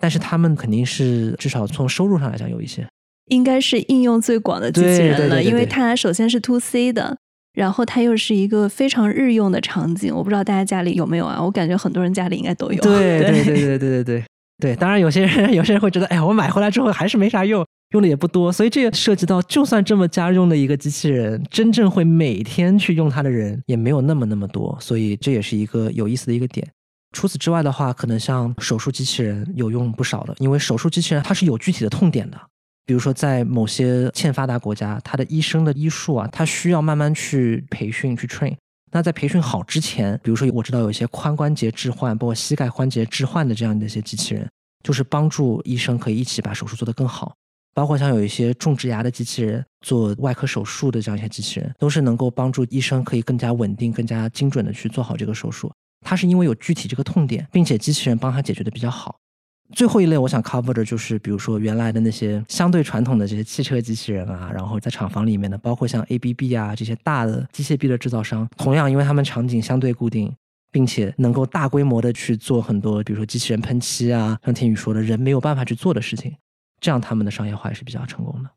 但是他们肯定是至少从收入上来讲有一些，应该是应用最广的机器人了，因为它首先是 to C 的，然后它又是一个非常日用的场景。我不知道大家家里有没有啊？我感觉很多人家里应该都有。对对对对 对对对对，当然有些人 有些人会觉得，哎呀，我买回来之后还是没啥用。用的也不多，所以这也涉及到，就算这么家用的一个机器人，真正会每天去用它的人也没有那么那么多，所以这也是一个有意思的一个点。除此之外的话，可能像手术机器人有用不少的，因为手术机器人它是有具体的痛点的，比如说在某些欠发达国家，它的医生的医术啊，它需要慢慢去培训去 train。那在培训好之前，比如说我知道有一些髋关节置换，包括膝盖关节置换的这样的一些机器人，就是帮助医生可以一起把手术做得更好。包括像有一些种植牙的机器人，做外科手术的这样一些机器人，都是能够帮助医生可以更加稳定、更加精准的去做好这个手术。它是因为有具体这个痛点，并且机器人帮他解决的比较好。最后一类我想 cover 的就是，比如说原来的那些相对传统的这些汽车机器人啊，然后在厂房里面的，包括像 ABB 啊这些大的机械臂的制造商，同样因为他们场景相对固定，并且能够大规模的去做很多，比如说机器人喷漆啊，像天宇说的，人没有办法去做的事情。这样他们的商业化也是比较成功的。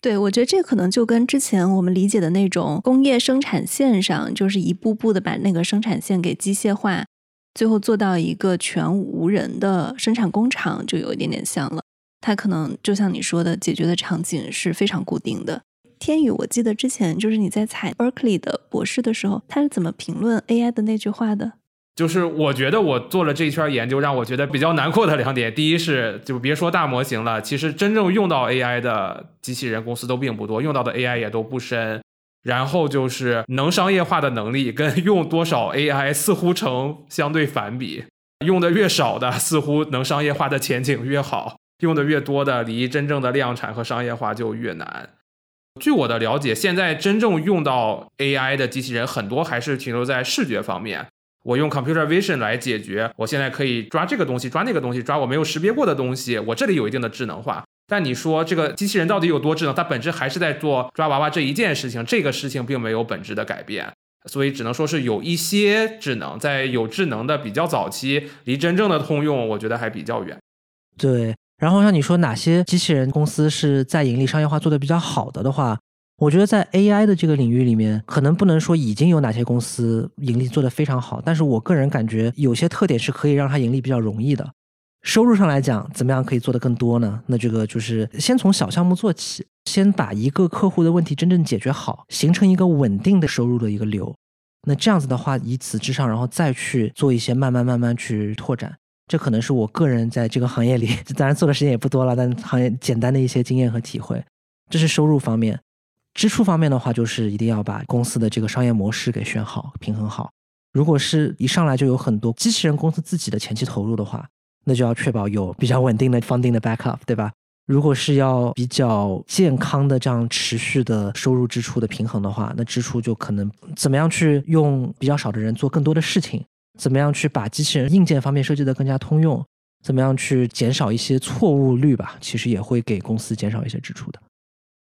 对，我觉得这可能就跟之前我们理解的那种工业生产线上，就是一步步的把那个生产线给机械化，最后做到一个全无人的生产工厂，就有一点点像了。它可能就像你说的，解决的场景是非常固定的。天宇，我记得之前就是你在采 Berkeley 的博士的时候，他是怎么评论 AI 的那句话的？就是我觉得我做了这一圈研究，让我觉得比较难过的两点。第一是，就别说大模型了，其实真正用到 AI 的机器人公司都并不多，用到的 AI 也都不深。然后就是能商业化的能力跟用多少 AI 似乎成相对反比，用的越少的似乎能商业化的前景越好，用的越多的离真正的量产和商业化就越难。据我的了解，现在真正用到 AI 的机器人很多还是停留在视觉方面。我用 computer vision 来解决，我现在可以抓这个东西，抓那个东西，抓我没有识别过的东西。我这里有一定的智能化。但你说这个机器人到底有多智能？它本质还是在做抓娃娃这一件事情，这个事情并没有本质的改变，所以只能说是有一些智能，在有智能的比较早期，离真正的通用，我觉得还比较远。对，然后像你说哪些机器人公司是在盈利商业化做的比较好的的话。我觉得在 AI 的这个领域里面，可能不能说已经有哪些公司盈利做得非常好，但是我个人感觉有些特点是可以让它盈利比较容易的。收入上来讲，怎么样可以做得更多呢？那这个就是先从小项目做起，先把一个客户的问题真正解决好，形成一个稳定的收入的一个流。那这样子的话，以此之上，然后再去做一些慢慢慢慢去拓展。这可能是我个人在这个行业里，当然做的时间也不多了，但行业简单的一些经验和体会。这是收入方面。支出方面的话，就是一定要把公司的这个商业模式给选好、平衡好。如果是一上来就有很多机器人公司自己的前期投入的话，那就要确保有比较稳定的 funding 的 backup，对吧？如果是要比较健康的这样持续的收入支出的平衡的话，那支出就可能怎么样去用比较少的人做更多的事情，怎么样去把机器人硬件方面设计的更加通用，怎么样去减少一些错误率吧，其实也会给公司减少一些支出的。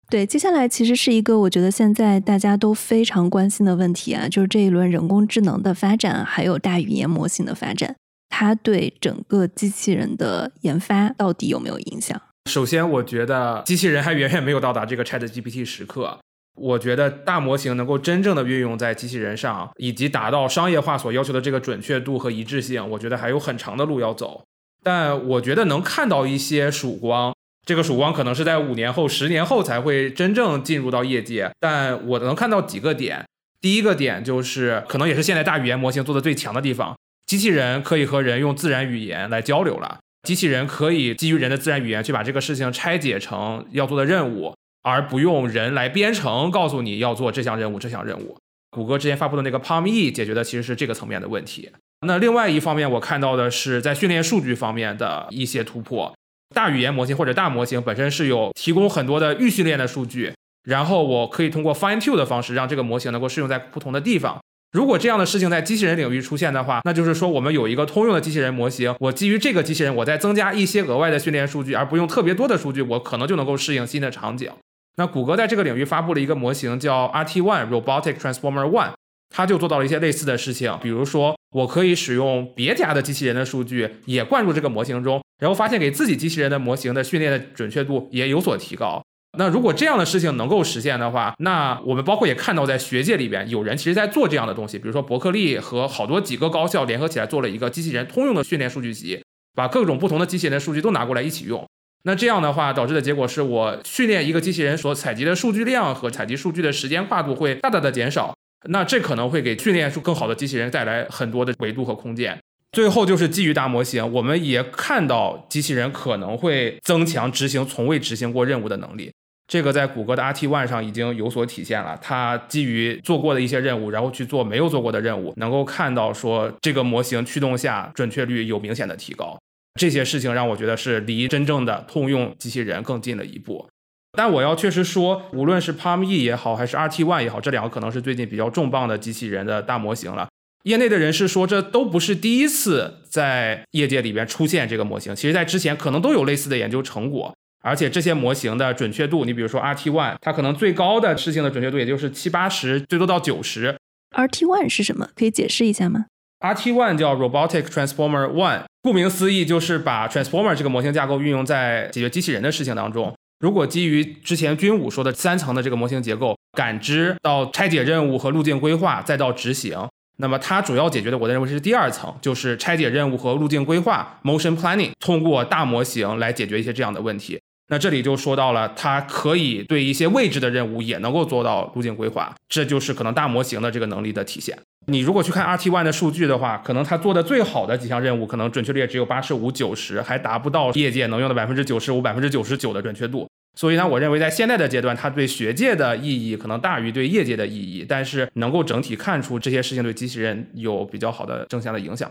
对，接下来其实是一个我觉得现在大家都非常关心的问题啊，就是这一轮人工智能的发展，还有大语言模型的发展，它对整个机器人的研发到底有没有影响？首先，我觉得机器人还远远没有到达这个 Chat GPT 时刻。我觉得大模型能够真正的运用在机器人上，以及达到商业化所要求的这个准确度和一致性，我觉得还有很长的路要走。但我觉得能看到一些曙光。这个曙光可能是在五年后、十年后才会真正进入到业界，但我能看到几个点。第一个点就是，可能也是现在大语言模型做的最强的地方，机器人可以和人用自然语言来交流了。机器人可以基于人的自然语言去把这个事情拆解成要做的任务，而不用人来编程告诉你要做这项任务、这项任务。谷歌之前发布的那个 Palm E 解决的其实是这个层面的问题。那另外一方面，我看到的是在训练数据方面的一些突破。大语言模型或者大模型本身是有提供很多的预训练的数据，然后我可以通过 fine tune 的方式让这个模型能够适用在不同的地方。如果这样的事情在机器人领域出现的话，那就是说我们有一个通用的机器人模型，我基于这个机器人，我再增加一些额外的训练数据，而不用特别多的数据，我可能就能够适应新的场景。那谷歌在这个领域发布了一个模型叫 RT One Robotic Transformer One。它就做到了一些类似的事情，比如说，我可以使用别家的机器人的数据也灌入这个模型中，然后发现给自己机器人的模型的训练的准确度也有所提高。那如果这样的事情能够实现的话，那我们包括也看到在学界里边有人其实在做这样的东西，比如说伯克利和好多几个高校联合起来做了一个机器人通用的训练数据集，把各种不同的机器人的数据都拿过来一起用。那这样的话导致的结果是我训练一个机器人所采集的数据量和采集数据的时间跨度会大大的减少。那这可能会给训练出更好的机器人带来很多的维度和空间。最后就是基于大模型，我们也看到机器人可能会增强执行从未执行过任务的能力。这个在谷歌的 RT One 上已经有所体现了。它基于做过的一些任务，然后去做没有做过的任务，能够看到说这个模型驱动下准确率有明显的提高。这些事情让我觉得是离真正的通用机器人更近了一步。但我要确实说，无论是 Palm E 也好，还是 RT One 也好，这两个可能是最近比较重磅的机器人的大模型了。业内的人士说，这都不是第一次在业界里边出现这个模型，其实在之前可能都有类似的研究成果。而且这些模型的准确度，你比如说 RT One，它可能最高的事情的准确度也就是七八十，最多到九十。RT One 是什么？可以解释一下吗？RT One 叫 Robotic Transformer One，顾名思义就是把 Transformer 这个模型架构运用在解决机器人的事情当中。如果基于之前军武说的三层的这个模型结构，感知到拆解任务和路径规划，再到执行，那么它主要解决的，我认为是第二层，就是拆解任务和路径规划 （motion planning），通过大模型来解决一些这样的问题。那这里就说到了，它可以对一些未知的任务也能够做到路径规划，这就是可能大模型的这个能力的体现。你如果去看 RT One 的数据的话，可能它做的最好的几项任务，可能准确率也只有八十五、九十，还达不到业界能用的百分之九十五、百分之九十九的准确度。所以呢，我认为在现在的阶段，它对学界的意义可能大于对业界的意义，但是能够整体看出这些事情对机器人有比较好的正向的影响。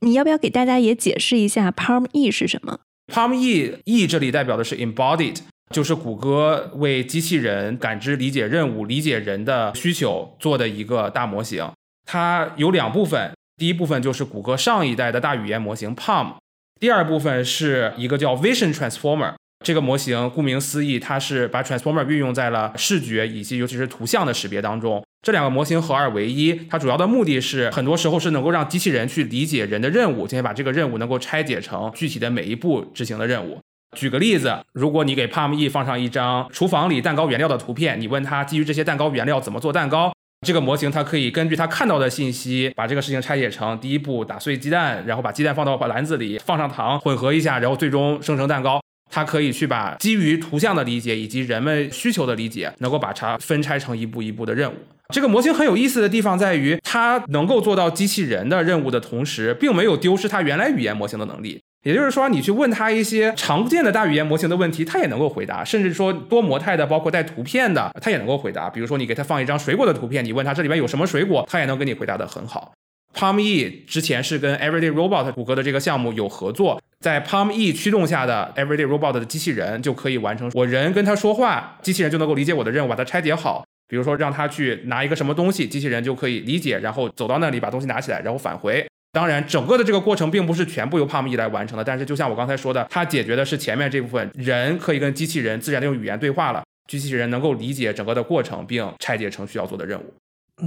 你要不要给大家也解释一下 Palm E 是什么？Palm E E 这里代表的是 embodied，就是谷歌为机器人感知、理解任务、理解人的需求做的一个大模型。它有两部分，第一部分就是谷歌上一代的大语言模型 PaLM，第二部分是一个叫 Vision Transformer。这个模型顾名思义，它是把 Transformer 运用在了视觉以及尤其是图像的识别当中。这两个模型合二为一，它主要的目的是很多时候是能够让机器人去理解人的任务，并且把这个任务能够拆解成具体的每一步执行的任务。举个例子，如果你给 Palm E 放上一张厨房里蛋糕原料的图片，你问他基于这些蛋糕原料怎么做蛋糕，这个模型它可以根据它看到的信息，把这个事情拆解成第一步打碎鸡蛋，然后把鸡蛋放到篮子里，放上糖混合一下，然后最终生成蛋糕。它可以去把基于图像的理解以及人们需求的理解，能够把它分拆成一步一步的任务。这个模型很有意思的地方在于，它能够做到机器人的任务的同时，并没有丢失它原来语言模型的能力。也就是说，你去问它一些常见的大语言模型的问题，它也能够回答；甚至说多模态的，包括带图片的，它也能够回答。比如说，你给它放一张水果的图片，你问它这里面有什么水果，它也能给你回答的很好。Palm E 之前是跟 Everyday Robot 谷歌的这个项目有合作，在 Palm E 驱动下的 Everyday Robot 的机器人就可以完成我人跟它说话，机器人就能够理解我的任务，把它拆解好。比如说让它去拿一个什么东西，机器人就可以理解，然后走到那里把东西拿起来，然后返回。当然，整个的这个过程并不是全部由 Palm E 来完成的，但是就像我刚才说的，它解决的是前面这部分，人可以跟机器人自然的用语言对话了，机器人能够理解整个的过程，并拆解成需要做的任务。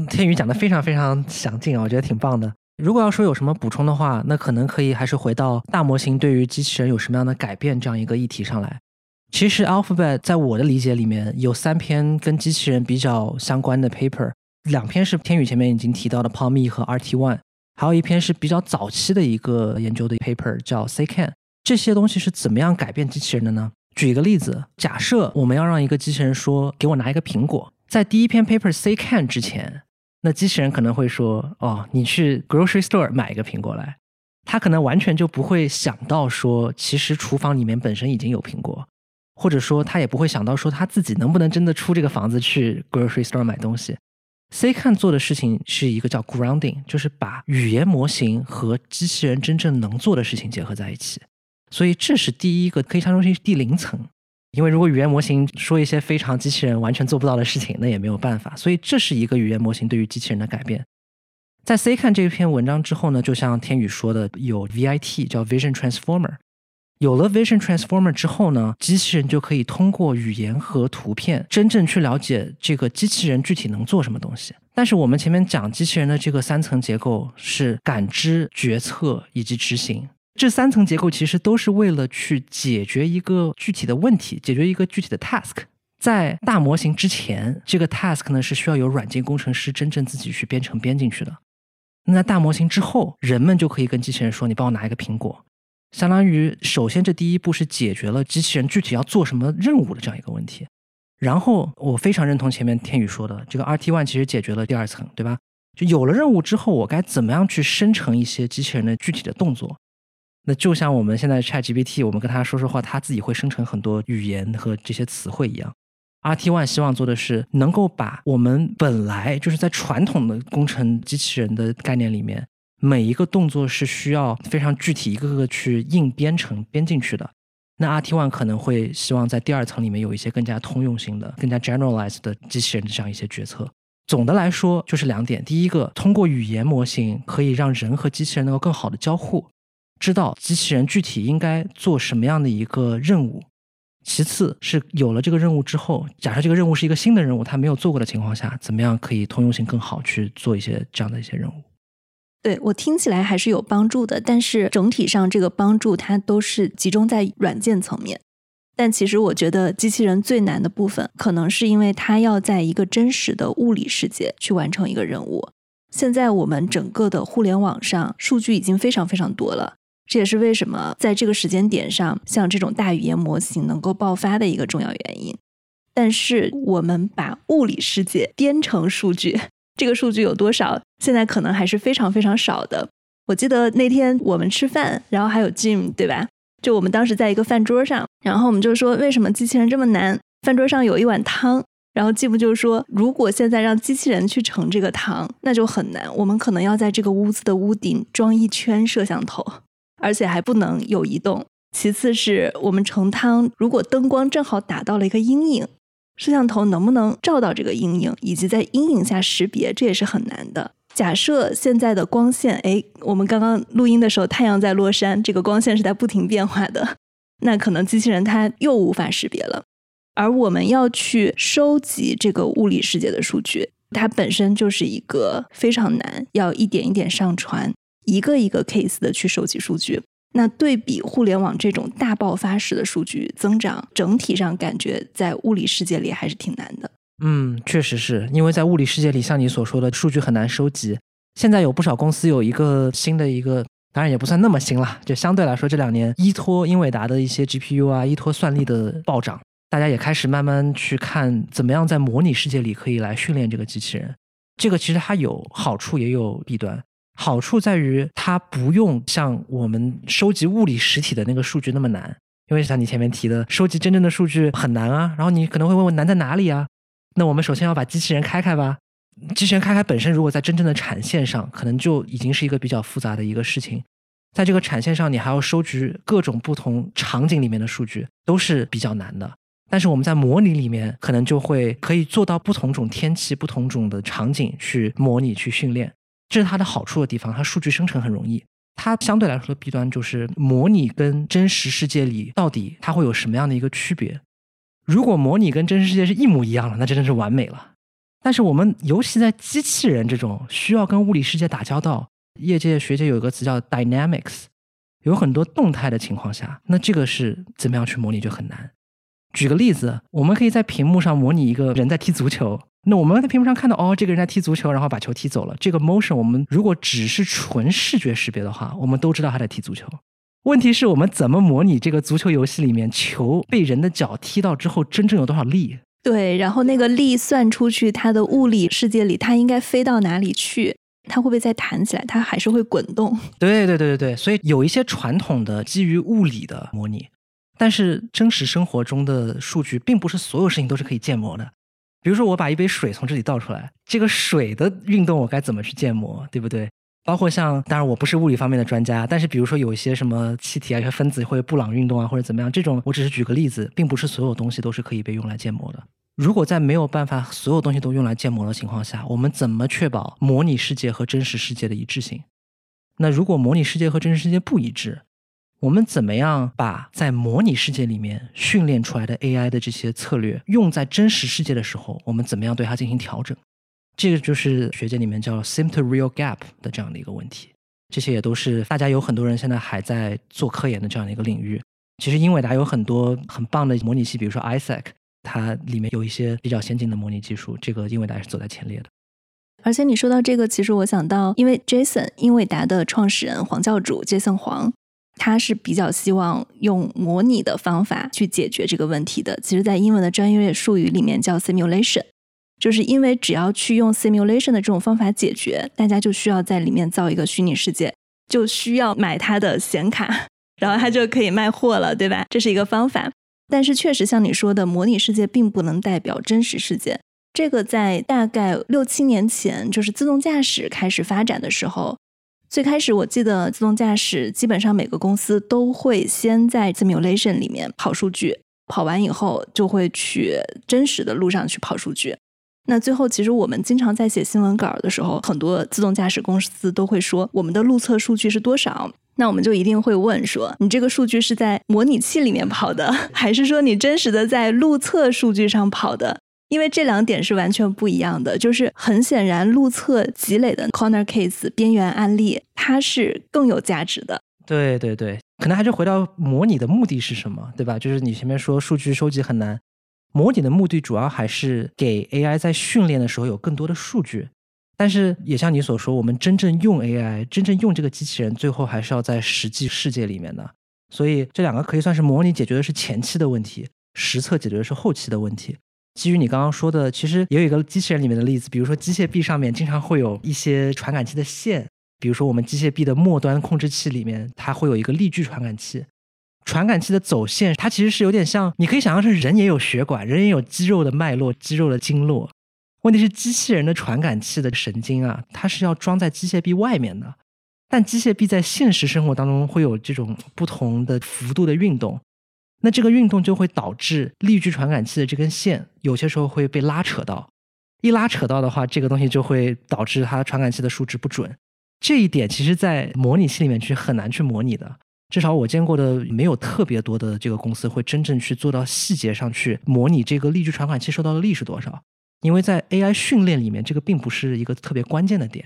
天宇讲的非常非常详尽啊，我觉得挺棒的。如果要说有什么补充的话，那可能可以还是回到大模型对于机器人有什么样的改变这样一个议题上来。其实 Alphabet 在我的理解里面有三篇跟机器人比较相关的 paper，两篇是天宇前面已经提到的 PaLM 和 RT One，还有一篇是比较早期的一个研究的 paper 叫 CCAN。这些东西是怎么样改变机器人的呢？举一个例子，假设我们要让一个机器人说给我拿一个苹果，在第一篇 paper CCAN 之前。那机器人可能会说：“哦，你去 grocery store 买一个苹果来。”他可能完全就不会想到说，其实厨房里面本身已经有苹果，或者说他也不会想到说他自己能不能真的出这个房子去 grocery store 买东西。C 看做的事情是一个叫 grounding，就是把语言模型和机器人真正能做的事情结合在一起。所以这是第一个，可以称之为第零层。因为如果语言模型说一些非常机器人完全做不到的事情，那也没有办法。所以这是一个语言模型对于机器人的改变。在 C 看这篇文章之后呢，就像天宇说的，有 VIT 叫 Vision Transformer。有了 Vision Transformer 之后呢，机器人就可以通过语言和图片真正去了解这个机器人具体能做什么东西。但是我们前面讲机器人的这个三层结构是感知、决策以及执行。这三层结构其实都是为了去解决一个具体的问题，解决一个具体的 task。在大模型之前，这个 task 呢是需要有软件工程师真正自己去编程编进去的。那在大模型之后，人们就可以跟机器人说：“你帮我拿一个苹果。”相当于首先这第一步是解决了机器人具体要做什么任务的这样一个问题。然后我非常认同前面天宇说的，这个 RT One 其实解决了第二层，对吧？就有了任务之后，我该怎么样去生成一些机器人的具体的动作？那就像我们现在 Chat GPT，我们跟他说说话，他自己会生成很多语言和这些词汇一样。RT One 希望做的是能够把我们本来就是在传统的工程机器人的概念里面，每一个动作是需要非常具体一个个去硬编程编进去的。那 RT One 可能会希望在第二层里面有一些更加通用性的、更加 generalized 的机器人的这样一些决策。总的来说就是两点：第一个，通过语言模型可以让人和机器人能够更好的交互。知道机器人具体应该做什么样的一个任务，其次是有了这个任务之后，假设这个任务是一个新的任务，他没有做过的情况下，怎么样可以通用性更好去做一些这样的一些任务？对我听起来还是有帮助的，但是整体上这个帮助它都是集中在软件层面。但其实我觉得机器人最难的部分，可能是因为它要在一个真实的物理世界去完成一个任务。现在我们整个的互联网上数据已经非常非常多了。这也是为什么在这个时间点上，像这种大语言模型能够爆发的一个重要原因。但是，我们把物理世界编成数据，这个数据有多少？现在可能还是非常非常少的。我记得那天我们吃饭，然后还有 Jim，对吧？就我们当时在一个饭桌上，然后我们就说，为什么机器人这么难？饭桌上有一碗汤，然后 Jim 就说，如果现在让机器人去盛这个汤，那就很难。我们可能要在这个屋子的屋顶装一圈摄像头。而且还不能有移动，其次是我们盛汤，如果灯光正好打到了一个阴影，摄像头能不能照到这个阴影，以及在阴影下识别，这也是很难的。假设现在的光线，哎，我们刚刚录音的时候太阳在落山，这个光线是在不停变化的，那可能机器人它又无法识别了。而我们要去收集这个物理世界的数据，它本身就是一个非常难，要一点一点上传，一个一个 case 的去收集数据。那对比互联网这种大爆发式的数据增长，整体上感觉在物理世界里还是挺难的。嗯，确实是因为在物理世界里，像你所说的数据很难收集。现在有不少公司有一个新的一个，当然也不算那么新了，就相对来说这两年依托英伟达的一些 GPU 啊，依托算力的暴涨，大家也开始慢慢去看怎么样在模拟世界里可以来训练这个机器人。这个其实它有好处也有弊端。好处在于它不用像我们收集物理实体的那个数据那么难，因为像你前面提的，收集真正的数据很难啊。然后你可能会问问难在哪里啊？那我们首先要把机器人开开吧。机器人开开本身，如果在真正的产线上，可能就已经是一个比较复杂的一个事情。在这个产线上，你还要收集各种不同场景里面的数据，都是比较难的。但是我们在模拟里面，可能就会可以做到不同种天气、不同种的场景去模拟、去训练。这是它的好处的地方，它数据生成很容易。它相对来说的弊端就是模拟跟真实世界里到底它会有什么样的一个区别？如果模拟跟真实世界是一模一样的，那真的是完美了。但是我们尤其在机器人这种需要跟物理世界打交道，业界学界有一个词叫 dynamics，有很多动态的情况下，那这个是怎么样去模拟就很难。举个例子，我们可以在屏幕上模拟一个人在踢足球。那我们在屏幕上看到，哦，这个人在踢足球，然后把球踢走了。这个 motion，我们如果只是纯视觉识别的话，我们都知道他在踢足球。问题是我们怎么模拟这个足球游戏里面球被人的脚踢到之后，真正有多少力？对，然后那个力算出去，它的物理世界里它应该飞到哪里去？它会不会再弹起来？它还是会滚动？对对对对对，所以有一些传统的基于物理的模拟，但是真实生活中的数据，并不是所有事情都是可以建模的。比如说，我把一杯水从这里倒出来，这个水的运动我该怎么去建模，对不对？包括像，当然我不是物理方面的专家，但是比如说有一些什么气体啊、一些分子或者布朗运动啊，或者怎么样，这种我只是举个例子，并不是所有东西都是可以被用来建模的。如果在没有办法所有东西都用来建模的情况下，我们怎么确保模拟世界和真实世界的一致性？那如果模拟世界和真实世界不一致？我们怎么样把在模拟世界里面训练出来的 AI 的这些策略用在真实世界的时候，我们怎么样对它进行调整？这个就是学界里面叫 Sim to Real Gap 的这样的一个问题。这些也都是大家有很多人现在还在做科研的这样的一个领域。其实英伟达有很多很棒的模拟器，比如说 ISAC，它里面有一些比较先进的模拟技术，这个英伟达是走在前列的。而且你说到这个，其实我想到，因为 Jason 英伟达的创始人黄教主 Jason 黄。他是比较希望用模拟的方法去解决这个问题的。其实，在英文的专业术语里面叫 simulation，就是因为只要去用 simulation 的这种方法解决，大家就需要在里面造一个虚拟世界，就需要买它的显卡，然后它就可以卖货了，对吧？这是一个方法。但是，确实像你说的，模拟世界并不能代表真实世界。这个在大概六七年前，就是自动驾驶开始发展的时候。最开始我记得自动驾驶基本上每个公司都会先在 simulation 里面跑数据，跑完以后就会去真实的路上去跑数据。那最后其实我们经常在写新闻稿的时候，很多自动驾驶公司都会说我们的路测数据是多少？那我们就一定会问说，你这个数据是在模拟器里面跑的，还是说你真实的在路测数据上跑的？因为这两点是完全不一样的，就是很显然，路测积累的 corner case 边缘案例，它是更有价值的。对对对，可能还是回到模拟的目的是什么，对吧？就是你前面说数据收集很难，模拟的目的主要还是给 AI 在训练的时候有更多的数据。但是也像你所说，我们真正用 AI，真正用这个机器人，最后还是要在实际世界里面的。所以这两个可以算是模拟解决的是前期的问题，实测解决的是后期的问题。基于你刚刚说的，其实也有一个机器人里面的例子，比如说机械臂上面经常会有一些传感器的线，比如说我们机械臂的末端控制器里面，它会有一个力矩传感器。传感器的走线，它其实是有点像，你可以想象成人也有血管，人也有肌肉的脉络、肌肉的经络。问题是机器人的传感器的神经啊，它是要装在机械臂外面的。但机械臂在现实生活当中会有这种不同的幅度的运动，那这个运动就会导致力矩传感器的这根线有些时候会被拉扯到，一拉扯到的话，这个东西就会导致它传感器的数值不准。这一点其实，在模拟器里面去很难去模拟的，至少我见过的没有特别多的这个公司会真正去做到细节上去模拟这个力矩传感器受到的力是多少，因为在 AI 训练里面，这个并不是一个特别关键的点。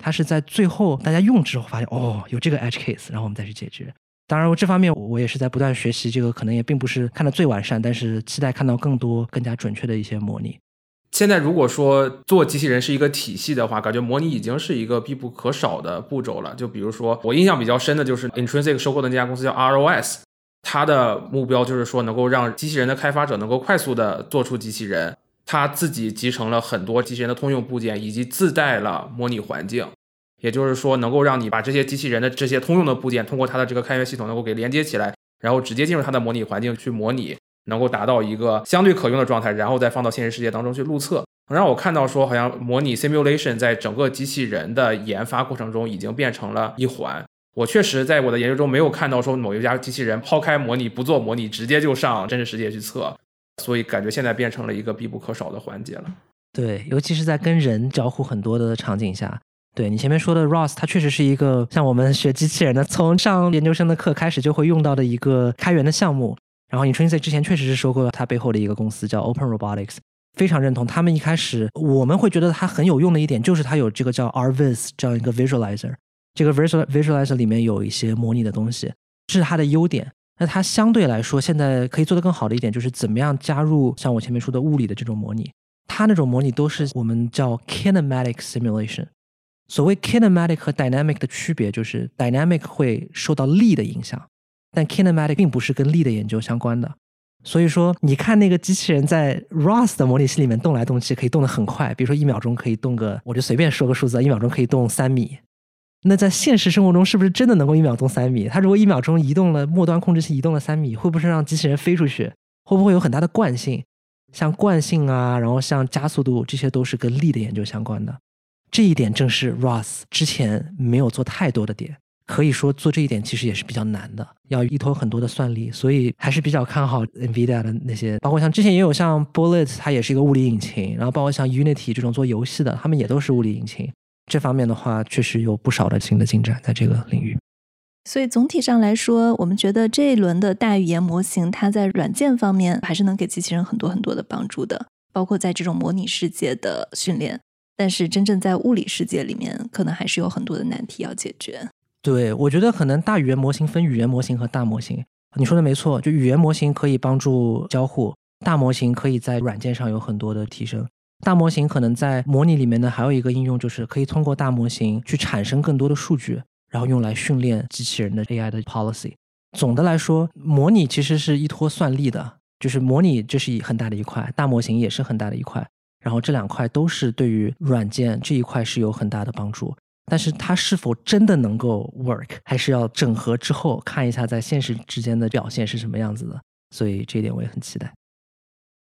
它是在最后大家用之后发现哦有这个 edge case，然后我们再去解决。当然，这方面我也是在不断学习，这个可能也并不是看的最完善，但是期待看到更多更加准确的一些模拟。现在如果说做机器人是一个体系的话，感觉模拟已经是一个必不可少的步骤了。就比如说我印象比较深的就是 Intrinsic 收购的那家公司叫 ROS，它的目标就是说能够让机器人的开发者能够快速的做出机器人。它自己集成了很多机器人的通用部件，以及自带了模拟环境，也就是说，能够让你把这些机器人的这些通用的部件，通过它的这个开源系统，能够给连接起来，然后直接进入它的模拟环境去模拟，能够达到一个相对可用的状态，然后再放到现实世界当中去路测。让我看到说，好像模拟 simulation 在整个机器人的研发过程中已经变成了一环。我确实在我的研究中没有看到说某一家机器人抛开模拟不做模拟，直接就上真实世界去测。所以感觉现在变成了一个必不可少的环节了。对，尤其是在跟人交互很多的场景下。对你前面说的 Ross，它确实是一个像我们学机器人的，从上研究生的课开始就会用到的一个开源的项目。然后 Intrinsic 之前确实是收购了它背后的一个公司叫 Open Robotics，非常认同。他们一开始我们会觉得它很有用的一点就是它有这个叫 RViz 这样一个 Visualizer，这个 Visual Visualizer 里面有一些模拟的东西，这是它的优点。那它相对来说，现在可以做得更好的一点，就是怎么样加入像我前面说的物理的这种模拟。它那种模拟都是我们叫 kinematic simulation。所谓 kinematic 和 dynamic 的区别，就是 dynamic 会受到力的影响，但 kinematic 并不是跟力的研究相关的。所以说，你看那个机器人在 ROS 的模拟器里面动来动去，可以动得很快，比如说一秒钟可以动个，我就随便说个数字，一秒钟可以动三米。那在现实生活中，是不是真的能够一秒钟三米？它如果一秒钟移动了末端控制器移动了三米，会不会让机器人飞出去？会不会有很大的惯性？像惯性啊，然后像加速度，这些都是跟力的研究相关的。这一点正是 Ross 之前没有做太多的点，可以说做这一点其实也是比较难的，要依托很多的算力，所以还是比较看好 NVIDIA 的那些，包括像之前也有像 Bullet，它也是一个物理引擎，然后包括像 Unity 这种做游戏的，他们也都是物理引擎。这方面的话，确实有不少的新的进展在这个领域。所以总体上来说，我们觉得这一轮的大语言模型，它在软件方面还是能给机器人很多很多的帮助的，包括在这种模拟世界的训练。但是真正在物理世界里面，可能还是有很多的难题要解决。对，我觉得可能大语言模型分语言模型和大模型。你说的没错，就语言模型可以帮助交互，大模型可以在软件上有很多的提升。大模型可能在模拟里面呢，还有一个应用就是可以通过大模型去产生更多的数据，然后用来训练机器人的 AI 的 policy。总的来说，模拟其实是依托算力的，就是模拟这是一很大的一块，大模型也是很大的一块。然后这两块都是对于软件这一块是有很大的帮助，但是它是否真的能够 work，还是要整合之后看一下在现实之间的表现是什么样子的。所以这一点我也很期待。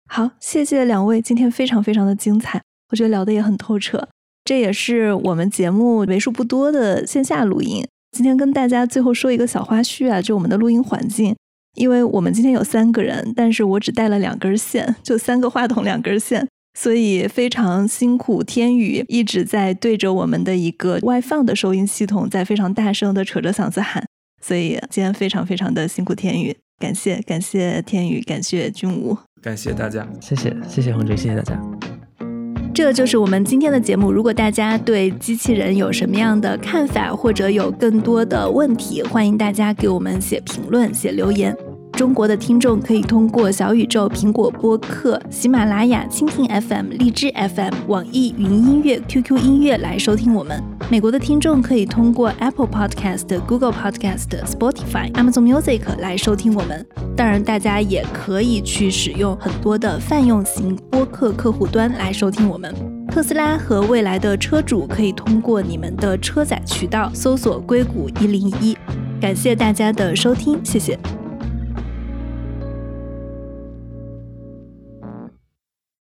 好，谢谢两位，今天非常非常的精彩，我觉得聊的也很透彻。这也是我们节目为数不多的线下录音。今天跟大家最后说一个小花絮啊，就我们的录音环境，因为我们今天有三个人，但是我只带了两根线，就三个话筒两根线，所以非常辛苦。天宇一直在对着我们的一个外放的收音系统，在非常大声的扯着嗓子喊，所以今天非常非常的辛苦天宇。感谢感谢天宇，感谢君武，感谢大家，谢谢谢谢洪哲，谢谢大家。这就是我们今天的节目。如果大家对机器人有什么样的看法，或者有更多的问题，欢迎大家给我们写评论、写留言。中国的听众可以通过小宇宙、苹果播客、喜马拉雅、蜻蜓 FM、荔枝 FM、网易云音乐、QQ 音乐来收听我们。美国的听众可以通过 Apple Podcast、Google Podcast、Spotify、Amazon Music 来收听我们。当然，大家也可以去使用很多的泛用型播客客户端来收听我们。特斯拉和未来的车主可以通过你们的车载渠道搜索“硅谷一零一”。感谢大家的收听，谢谢。